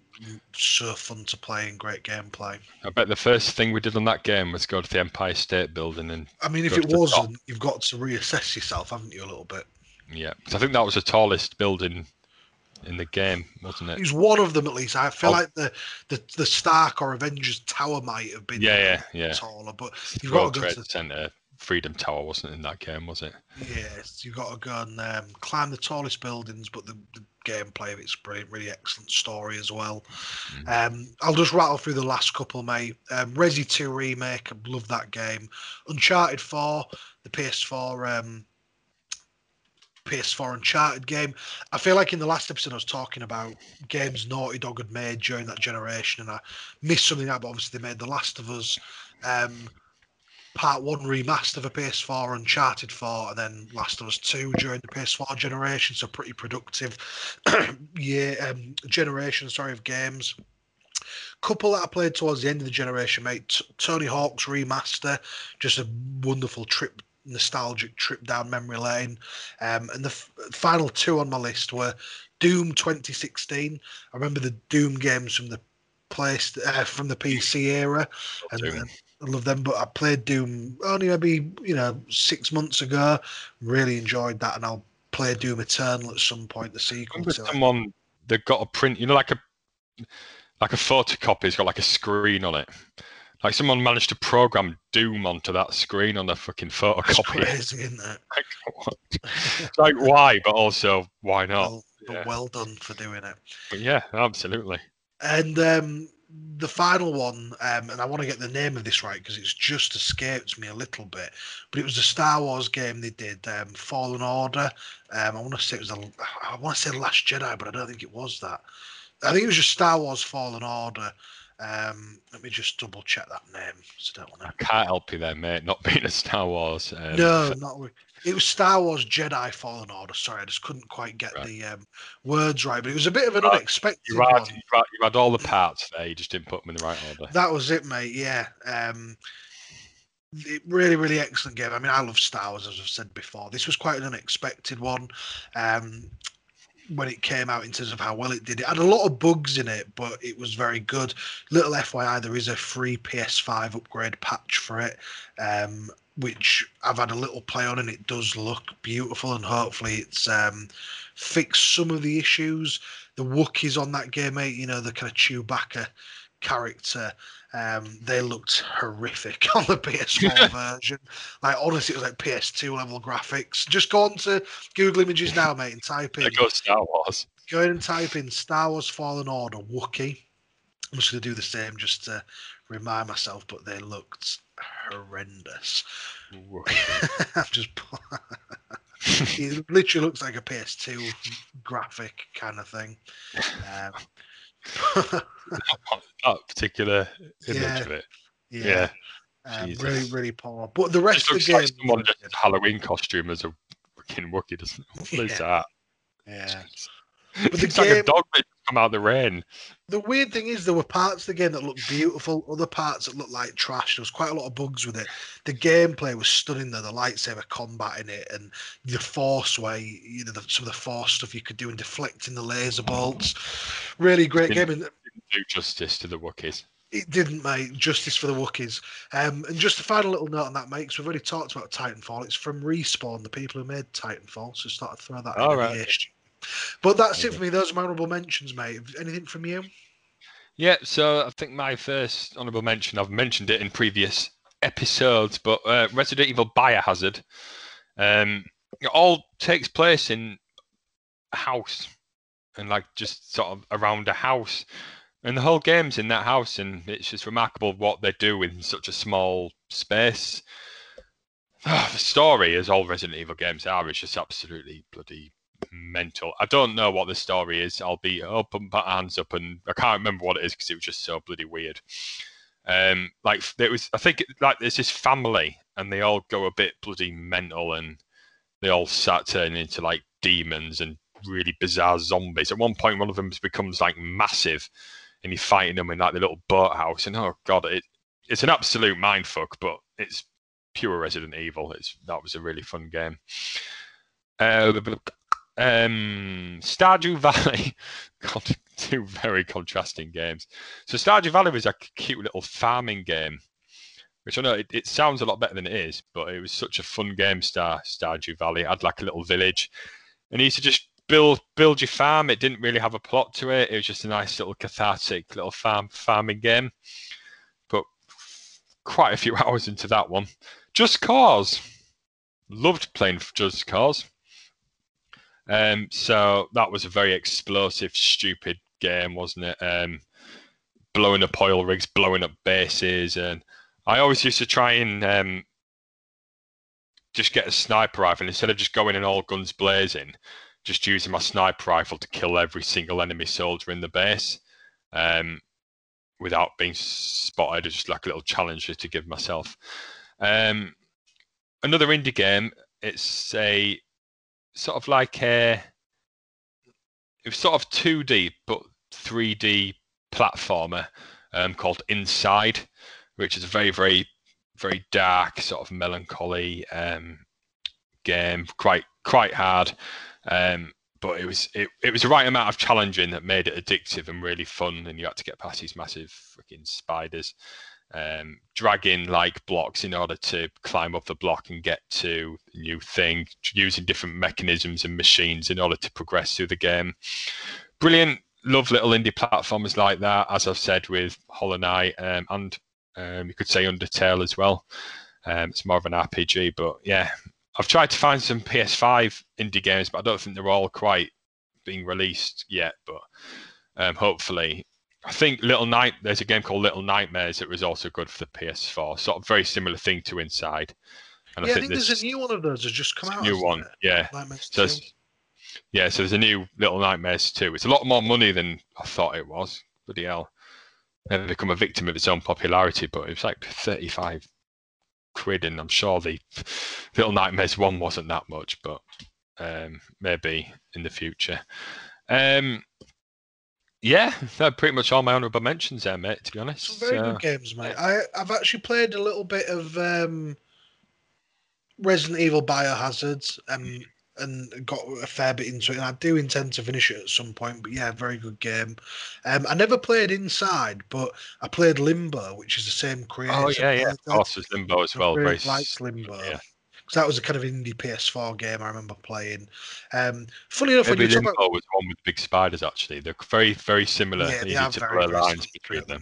So fun to play and great gameplay. I bet the first thing we did on that game was go to the Empire State Building and I mean, if it to the top. wasn't, you've got to reassess yourself, haven't you, a little bit? yeah, I think that was the tallest building in the game, wasn't It He's one of them at least. I feel Oh. like the, the the Stark or Avengers Tower might have been Yeah, yeah, yeah. taller, but you've World got to go to Center, Freedom Tower wasn't in that game, was it? yes, you've got to go and um, climb the tallest buildings. But the, the gameplay of it's brilliant, really excellent story as well. Mm. Um, I'll just rattle through the last couple, mate. Um, Resi 2 remake, I love that game. Uncharted 4, the PS4 um, PS4 Uncharted game. I feel like in the last episode I was talking about games Naughty Dog had made during that generation, and I missed something out. But obviously, they made The Last of Us, um, Part One remaster for PS4, Uncharted 4, and then Last of Us 2 during the PS4 generation. So pretty productive, *clears throat* yeah, um, generation. Sorry of games. Couple that I played towards the end of the generation, mate. T- Tony Hawk's remaster, just a wonderful trip, nostalgic trip down memory lane. Um, and the f- final two on my list were Doom 2016. I remember the Doom games from the place uh, from the PC era, and uh, I love them. But I played Doom only maybe you know six months ago. Really enjoyed that, and I'll play Doom Eternal at some point. The sequel it. someone that got a print, you know, like a like a photocopy. It's got like a screen on it. Like someone managed to program Doom onto that screen on the fucking photocopy. crazy, isn't it? *laughs* Like, like why, but also why not? well, yeah. but well done for doing it. But yeah, absolutely. And um, the final one, um, and I want to get the name of this right because it's just escaped me a little bit, but it was the Star Wars game they did, um, Fallen Order. Um, I want to say it was the, I want to say the Last Jedi, but I don't think it was that. I think it was just Star Wars Fallen Order. Um, let me just double check that name. 'cause I don't want to I can't help you there, mate. Not being a Star Wars. Um, no, not it was Star Wars Jedi Fallen Order. Sorry, I just couldn't quite get Right. the um, words right, but it was a bit of an Right. unexpected You had, one. you, had, you had all the parts there. You just didn't put them in the right order. That was it, mate. Yeah. Um, it, really, really excellent game. I mean, I love Star Wars, as I've said before. This was quite an unexpected one. Um, when it came out in terms of how well it did. It had a lot of bugs in it, but it was very good. Little FYI, there is a free PS5 upgrade patch for it, um, which I've had a little play on, and it does look beautiful. And hopefully, it's um, fixed some of the issues. The Wookiees on that game, mate, you know, the kind of Chewbacca character, um, they looked horrific *laughs* on the PS4 version. Like honestly, it was like PS2 level graphics. Just go on to Google Images now, mate, and type in There goes Star Wars. go in and type in Star Wars Fallen Order Wookiee. I'm just going to do the same just to remind myself, but they looked horrendous. *laughs* I'm just. *laughs* it literally looks like a PS2 graphic kind of thing. Um, that particular image Yeah. of it. yeah, Yeah. um, really, really poor. But the rest of the game, like someone just in Halloween costume as a fucking Wookiee, doesn't it? What is that? yeah. But the it's like a dog come out the rain. The weird thing is, there were parts of the game that looked beautiful, other parts that looked like trash. There was quite a lot of bugs with it. The gameplay was stunning, though. The lightsaber combat in it, and the force way, you know, the, some of the force stuff you could do and deflecting the laser bolts. Really great game, and Do justice to the Wookiees. it didn't, mate. Justice for the Wookiees. Um, and just a final little note on that, mate, 'cause we've already talked about Titanfall. It's from Respawn, the people who made Titanfall. So just thought I'd throw that All in. right. the issue. But that's it for me. Those are my honourable mentions, mate. Anything from you? Yeah, so I think my first honourable mention, I've mentioned it in previous episodes, but uh, Resident Evil Biohazard um, it all takes place in a house and like just sort of around a house. And the whole game's in that house, and it's just remarkable what they do in such a small space. *sighs* the story, as all Resident Evil games are, is just absolutely bloody mental. I don't know what the story is. I'll be and put hands up, and I can't remember what it is because it was just so bloody weird. Um, like there was, I think, like there's this family, and they all go a bit bloody mental, and they all start turning into like demons and really bizarre zombies. At one point, one of them becomes like massive, and you're fighting them in like the little boathouse, and oh god, it it's an absolute mindfuck, but it's pure Resident Evil. It's that was a really fun game. Uh, um, Stardew Valley, *laughs* God, two very contrasting games. So Stardew Valley was a cute little farming game, which I know it, it sounds a lot better than it is, but it was such a fun game. Star Stardew Valley it had like a little village, and you used to just build build your farm. It didn't really have a plot to it. It was just a nice little cathartic little farm farming game. But quite a few *laughs* hours into that one. Just Cause. Loved playing Just Cause. Um, so that was a very explosive, stupid game, wasn't it? Um, blowing up oil rigs, blowing up bases, and I always used to try and um, just get a sniper rifle instead of just going in all guns blazing. Just using my sniper rifle to kill every single enemy soldier in the base, um, without being spotted. Just like a little challenge to give myself. Um, another indie game. It's a sort of like a it was sort of 2D but 3D platformer um, called Inside, which is a very very very dark sort of melancholy um, game, quite quite hard. Um, but it was it, it was the right amount of challenging that made it addictive and really fun, and you had to get past these massive freaking spiders um, dragging like blocks in order to climb up the block and get to new thing, using different mechanisms and machines in order to progress through the game. Brilliant, love little indie platformers like that. As I've said with Hollow Knight um, and um, you could say Undertale as well. Um, it's more of an RPG, but yeah, I've tried to find some PS5 indie games, but I don't think they're all quite being released yet. But um, hopefully I think Little Night. There's a game called Little Nightmares that was also good for the PS4. Sort of very similar thing to Inside. And yeah, I think, I think there's, there's, a new one of those that's just come out. New one, yeah. So yeah, so there's a new Little Nightmares too. It's a lot more money than I thought it was. Bloody hell. Never become a victim of its own popularity, but it was like 35 quid, and I'm sure the Little Nightmares one wasn't that much, but um, maybe in the future. Um, yeah, *laughs* they're pretty much all my honourable mentions there, mate. To be honest, some very good games, mate. I I've actually played a little bit of um, Resident Evil Biohazards um, and got a fair bit into it, and I do intend to finish it at some point. But yeah, very good game. Um, I never played Inside, but I played Limbo, which is the same creator. Oh yeah, yeah, of course, Limbo as well. Very likes Limbo. Yeah because that was a kind of indie PS4 game I remember playing. Um, funny enough, Maybe when you talk about... was one with big spiders. Actually, they're very very similar. Yeah, they Easy to blur lines between them.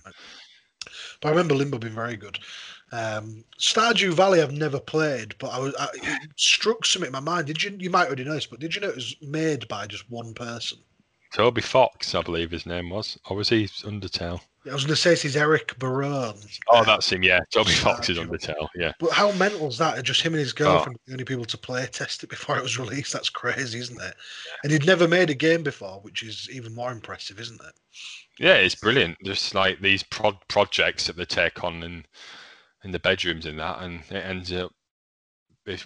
But I remember Limbo being very good. Um, Stardew Valley I've never played, but I was I, it struck something in my mind. Did you? You might already know this, but did you know it was made by just one person? Toby Fox, I believe his name was, or was he Undertale? I was going to say this is Eric Barone. Oh, that's him. Yeah, Toby Fox is on the Undertale. Yeah. But how mental is that? Just him and his oh. girlfriend, oh. the only people to play test it before it was *laughs* released. That's crazy, isn't it? And he'd never made a game before, which is even more impressive, isn't it? Yeah, it's brilliant. Just like these prod projects that they take on in in the bedrooms and that, and it ends up.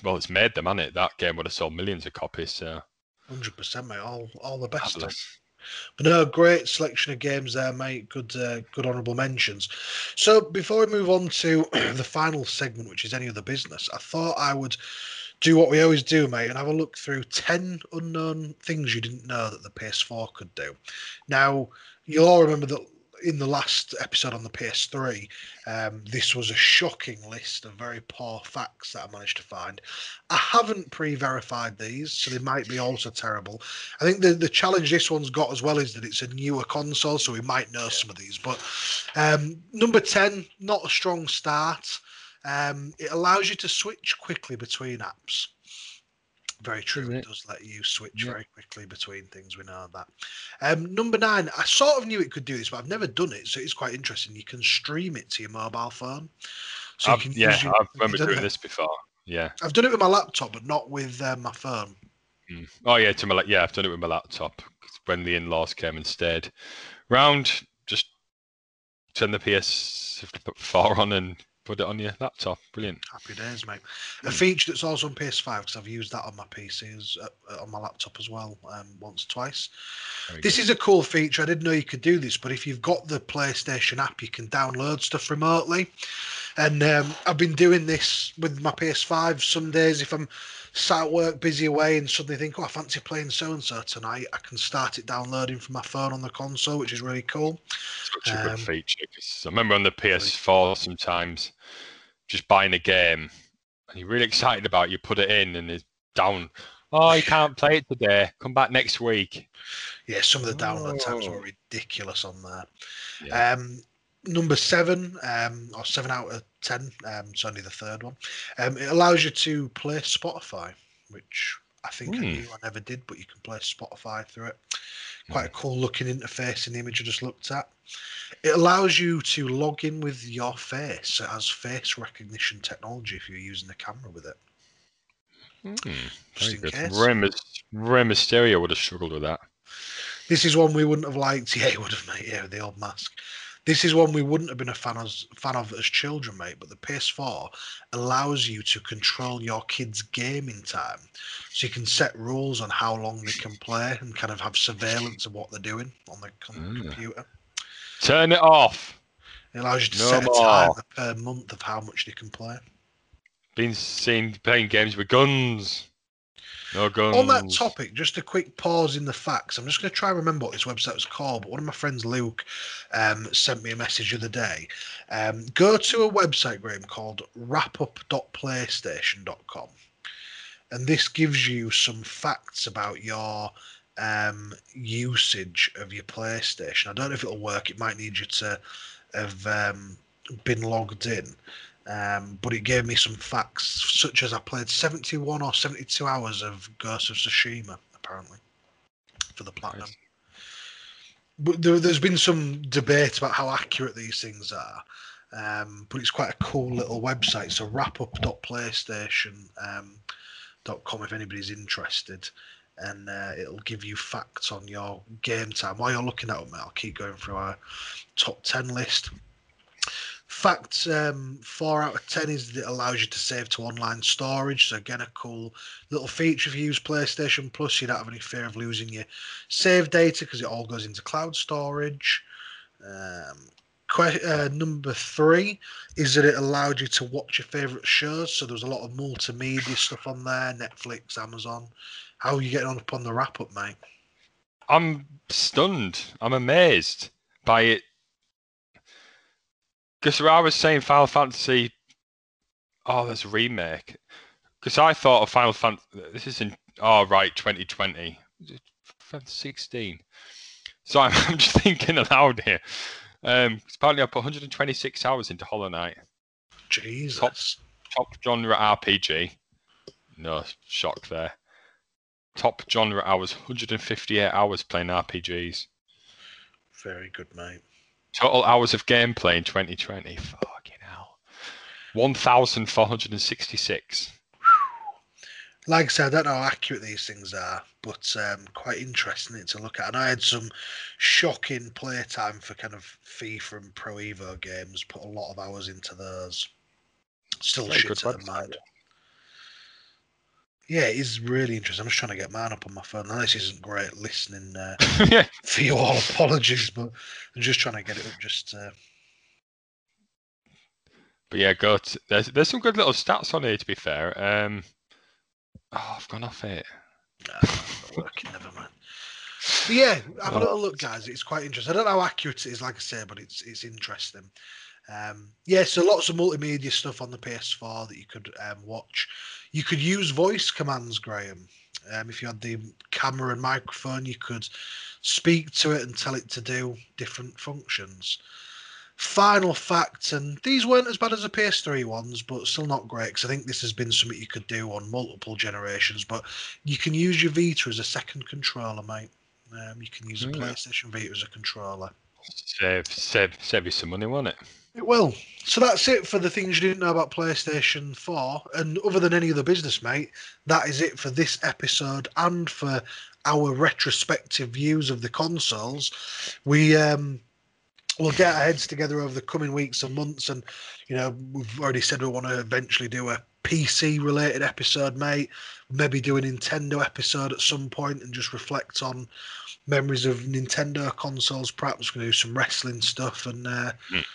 Well, it's made them, hasn't it? That game would have sold millions of copies. So. Hundred percent, mate. All all the best. But no, great selection of games there, mate. Good, uh, good honourable mentions. So before we move on to *clears throat* the final segment, which is any other business, I thought I would do what we always do, mate, and have a look through ten unknown things you didn't know that the PS4 could do. Now, you'll all remember that in the last episode on the PS3, um, this was a shocking list of very poor facts that I managed to find. I haven't pre-verified these, so they might be also terrible. I think the the challenge this one's got as well is that it's a newer console, so we might know some of these. But um, number ten, not a strong start. Um, it allows you to switch quickly between apps. Very true. It? it? does let you switch yeah. very quickly between things. We know that. Um, number nine, I sort of knew it could do this, but I've never done it, so it's quite interesting. You can stream it to your mobile phone. So you can yeah, your, I remember doing it. this before. Yeah, I've done it with my laptop, but not with uh, my phone. Mm. Oh yeah, to my yeah, I've done it with my laptop when the in-laws came and stayed. Round, just turn the PS4 on and put it on your laptop. Brilliant. Happy days, mate. A feature that's also on PS5 because I've used that on my PC as, uh, on my laptop as well, um, once twice. This good. is a cool feature. I didn't know you could do this, but if you've got the PlayStation app, you can download stuff remotely. And um, I've been doing this with my PS5. Some days, if I'm sat at work, busy away, and suddenly think, oh, I fancy playing so and so tonight, I can start it downloading from my phone on the console, which is really cool. such a Um, good feature. 'cause I remember on the PS4 sometimes just buying a game and you're really excited about it, you put it in and it's down. Oh, you can't play it today. Come back next week. Yeah, some of the download times Oh. were ridiculous on there. Yeah. Um, number seven, um, or seven out of ten. Um, it's only the third one. Um, it allows you to play Spotify, which I think I Hmm. knew I never did, but you can play Spotify through it. Quite a cool looking interface in the image I just looked at. It allows you to log in with your face. It has face recognition technology if you're using the camera with it. Hmm, Just very in case. Rey, Mys- Mysterio would have struggled with that. This is one we wouldn't have liked. *laughs* Yeah, he would have, mate. Yeah, the old mask. This is one we wouldn't have been a fan of, fan of as children, mate. But the PS4 allows you to control your kids' gaming time, so you can set rules on how long they can play and kind of have surveillance of what they're doing on the com- Mm. computer. Turn it off. It allows you to No set a time per month of how much they can play. Been seen playing games with guns. No guns. On that topic, just a quick pause in the facts. I'm just going to try and remember what this website was called. But one of my friends, Luke, um, sent me a message the other day. Um, go to a website, Graham, called wrapup.playstation.com. And this gives you some facts about your um, usage of your PlayStation. I don't know if it'll work. It might need you to have um, been logged in. Um, but it gave me some facts, such as I played 71 or 72 hours of Ghost of Tsushima, apparently, for the platinum. Nice. But there, there's been some debate about how accurate these things are. Um, but it's quite a cool little website. So wrapup.playstation.com if anybody's interested. And uh, it'll give you facts on your game time. While you're looking at them, I'll keep going through our top 10 list. Fact um, four out of ten is that it allows you to save to online storage. So again, a cool little feature if you use PlayStation Plus. You don't have any fear of losing your save data because it all goes into cloud storage. Um, que- uh, number three is that it allowed you to watch your favorite shows. So there was a lot of multimedia stuff on there, Netflix, Amazon. How are you getting on upon the wrap up, mate? I'm stunned. I'm amazed by it. Because I was saying Final Fantasy, oh, there's a remake. Because I thought of Final Fantasy, this is in, oh, right, 2020, 16. So I'm, *laughs* I'm just thinking aloud here. Um, apparently I put 126 hours into Hollow Knight. Jesus. Top genre RPG. No shock there. Top genre hours, 158 hours playing RPGs. Very good, mate. Total hours of gameplay in 2020. Fucking hell. 1,466. like I said, I don't know how accurate these things are, but um, quite interesting to look at. And I had some shocking playtime for kind of FIFA and Pro Evo games. Put a lot of hours into those. Still Very shit of website. mind. Yeah, it is really interesting. I'm just trying to get mine up on my phone. Now, this isn't great listening uh, *laughs* yeah. for you all. Apologies, but I'm just trying to get it up. Just uh, But yeah, go to, there's there's some good little stats on here to be fair. Um Oh, I've gone off it. nah, working. Never mind. But yeah, have a Oh. little look, guys. It's quite interesting. I don't know how accurate it is, like I say, but it's it's interesting. Um, yeah, so lots of multimedia stuff on the PS4 that you could um, watch. You could use voice commands, Graham. Um, if you had the camera and microphone, you could speak to it and tell it to do different functions. Final fact, and these weren't as bad as the PS3 ones, but still not great because I think this has been something you could do on multiple generations. But you can use your Vita as a second controller, mate. Um, you can use a. PlayStation Vita as a controller. Save save save you some money, won't it? It will. So that's it for the things you didn't know about PlayStation 4. And other than any other business, mate, that is it for this episode and for our retrospective views of the consoles. We um we'll get our heads together over the coming weeks and months. And, you know, we've already said we want to eventually do a PC related episode, mate. Maybe do a Nintendo episode at some point and just reflect on memories of Nintendo consoles. Perhaps we're going to do some wrestling stuff. And, uh, Mm.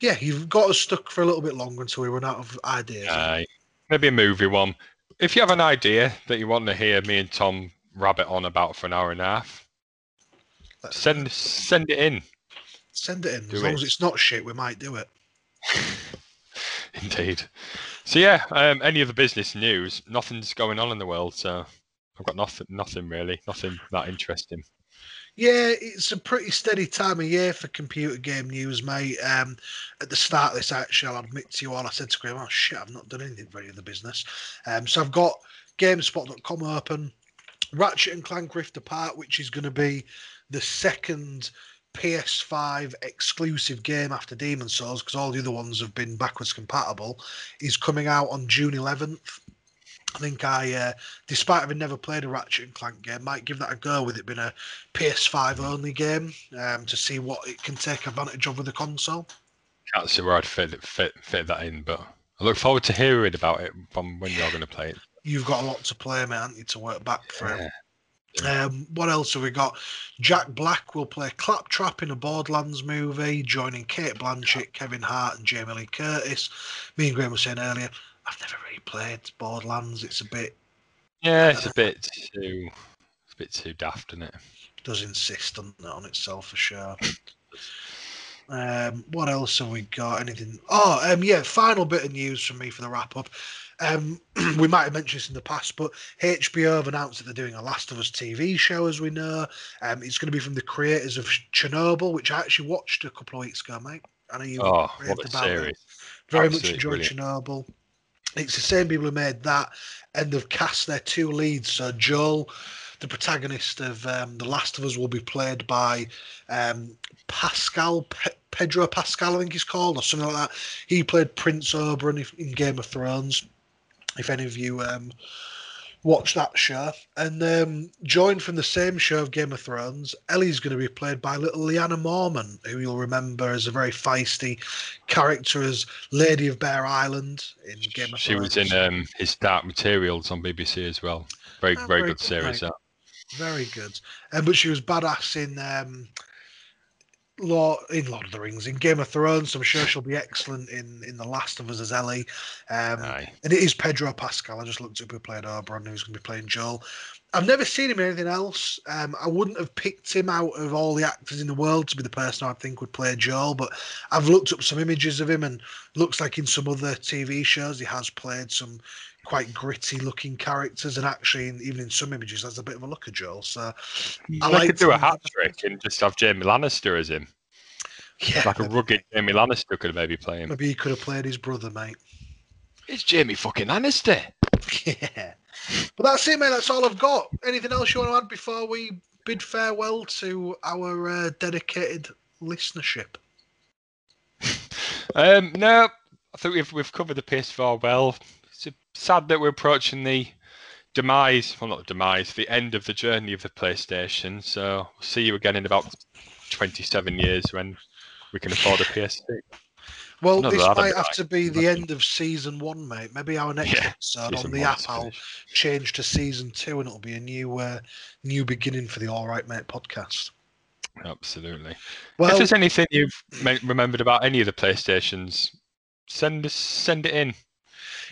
Yeah, you've got us stuck for a little bit longer until we run out of ideas. Aye. maybe a movie one. If you have an idea that you want to hear me and Tom rabbit on about for an hour and a half, Let's send send it in. send it in. do as long it. as it's not shit, we might do it. *laughs* Indeed. So yeah, um, any other business news? Nothing's going on in the world, so I've got nothing, nothing really, nothing that interesting. Yeah, it's a pretty steady time of year for computer game news, mate. Um, at the start of this, actually, I'll admit to you all, I said to Graham, oh shit, I've not done anything for any of the business. Um, so I've got GameSpot.com open, Ratchet and Clank Rift Apart, which is going to be the second PS5 exclusive game after Demon's Souls, because all the other ones have been backwards compatible, is coming out on June 11th. I think I, uh, despite having never played a Ratchet and Clank game, might give that a go with it being a PS5 only game um, to see what it can take advantage of with the console. Can't see where I'd fit fit fit that in, but I look forward to hearing about it from when you're going to play it. You've got a lot to play, man. haven't you, to work back through. Yeah. Um, what else have we got? Jack Black will play Claptrap in a Borderlands movie, joining Cate Blanchett, Kevin Hart, and Jamie Lee Curtis. Me and Graham were saying earlier, I've never really played Borderlands. It's a bit Yeah, it's a bit too, it's a bit too daft, isn't it? does insist on on itself for sure. *laughs* Um, what else have we got? Anything? Oh, um, yeah. Final bit of news from me for the wrap up. Um, *clears throat* we might have mentioned this in the past, but HBO have announced that they're doing a Last of Us TV show, as we know. Um, it's going to be from the creators of Chernobyl, which I actually watched a couple of weeks ago, mate. I know you Oh, what a about it. series! Very Absolutely much enjoyed brilliant. Chernobyl. It's the same people who made that, and they've cast their two leads. So Joel, the protagonist of um, The Last of Us, will be played by um, Pascal Pe- Pedro Pascal, I think he's called, or something like that. He played Prince Oberyn in Game of Thrones. If any of you um, watch that show, and um, joined from the same show of Game of Thrones, Ellie's going to be played by little Lyanna Mormont, who you'll remember as a very feisty character as Lady of Bear Island in Game of She Thrones. was in um, his Dark Materials on BBC as well. Very, Ah, very very good good, series. mate. That. Very good. Um, but she was badass in um, Lord in Lord of the Rings, in Game of Thrones. I'm sure she'll be excellent in in The Last of Us as Ellie. Um, Aye. and it is Pedro Pascal. I just looked up who played Oberyn, who's going to be playing Joel. I've never seen him in anything else. Um, I wouldn't have picked him out of all the actors in the world to be the person I think would play Joel, but I've looked up some images of him and looks like in some other TV shows he has played some quite gritty looking characters, and actually, in, even in some images, has a bit of a look at Joel. So I I like could do a hat trick and just have Jaime Lannister as him. yeah, Like a rugged Jaime Lannister could maybe play him. maybe he could have played his brother, mate. It's Jaime fucking Lannister. *laughs* Yeah. But that's it, mate. That's all I've got. Anything else you want to add before we bid farewell to our uh, dedicated listenership? *laughs* Um, no, I think we've we've covered the PS4 well. It's a- sad that we're approaching the demise, well, not the demise, the end of the journey of the PlayStation. So we'll see you again in about 27 years when we can afford a PS6. Well, No, this that'd might be have to be the end of season one, mate. Maybe our next Yeah, episode on the app, I'll change to season two, and it'll be a new, uh, new beginning for the Alright Mate podcast. Absolutely. Well, if there's anything you've remembered about any of the PlayStations, send us send it in.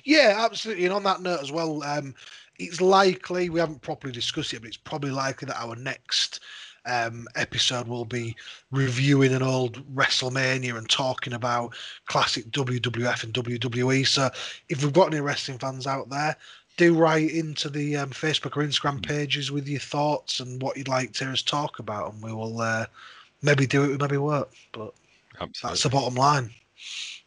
Yeah, absolutely. And on that note as well, um, it's likely we haven't properly discussed it, but it's probably likely that our next um, episode will be reviewing an old WrestleMania and talking about classic WWF and WWE. So if we've got any wrestling fans out there, do write into the um, Facebook or Instagram pages with your thoughts and what you'd like to hear us talk about, and we will uh, maybe do it, maybe won't. But that's the bottom line.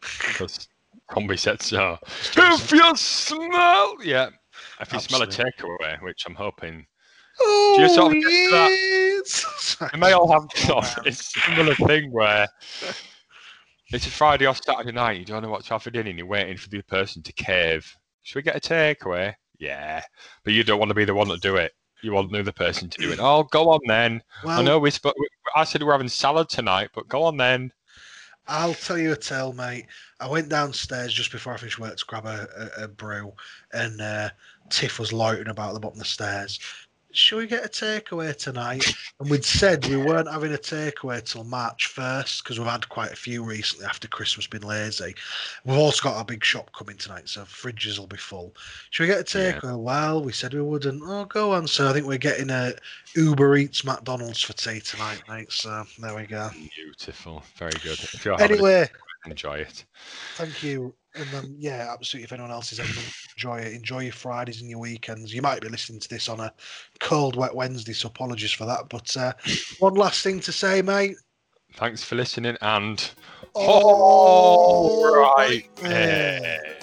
Because Combi said so. If you smell, yeah. If you smell a takeaway, which I'm hoping Oh, you sort of yes. may all have *laughs* sort of a similar thing where it's a Friday or Saturday night, you don't know what to have for dinner, and you're waiting for the person to cave. Should we get a takeaway? Yeah, but you don't want to be the one to do it. You want the other person to do it. *clears throat* Oh, go on then. Well, I know we, sp- I said we're having salad tonight, but go on then. I'll tell you a tale, mate. I went downstairs just before I finished work to grab a, a, a brew, and uh, Tiff was loitering about the bottom of the stairs. Shall we get a takeaway tonight? And we'd said we weren't having a takeaway till March 1st because we've had quite a few recently after Christmas been lazy. We've also got our big shop coming tonight, so fridges will be full. Should we get a Yeah. takeaway? Well, we said we wouldn't. Oh, go on. So I think we're getting a Uber Eats McDonald's for tea tonight, mate. So there we go. Beautiful, very good. If you're Anyway, it, enjoy it. Thank you. And then, yeah, absolutely. If anyone else is them, enjoy it. Enjoy your Fridays and your weekends. You might be listening to this on a cold, wet Wednesday, so apologies for that. But uh, one last thing to say, mate. Thanks for listening and All all right.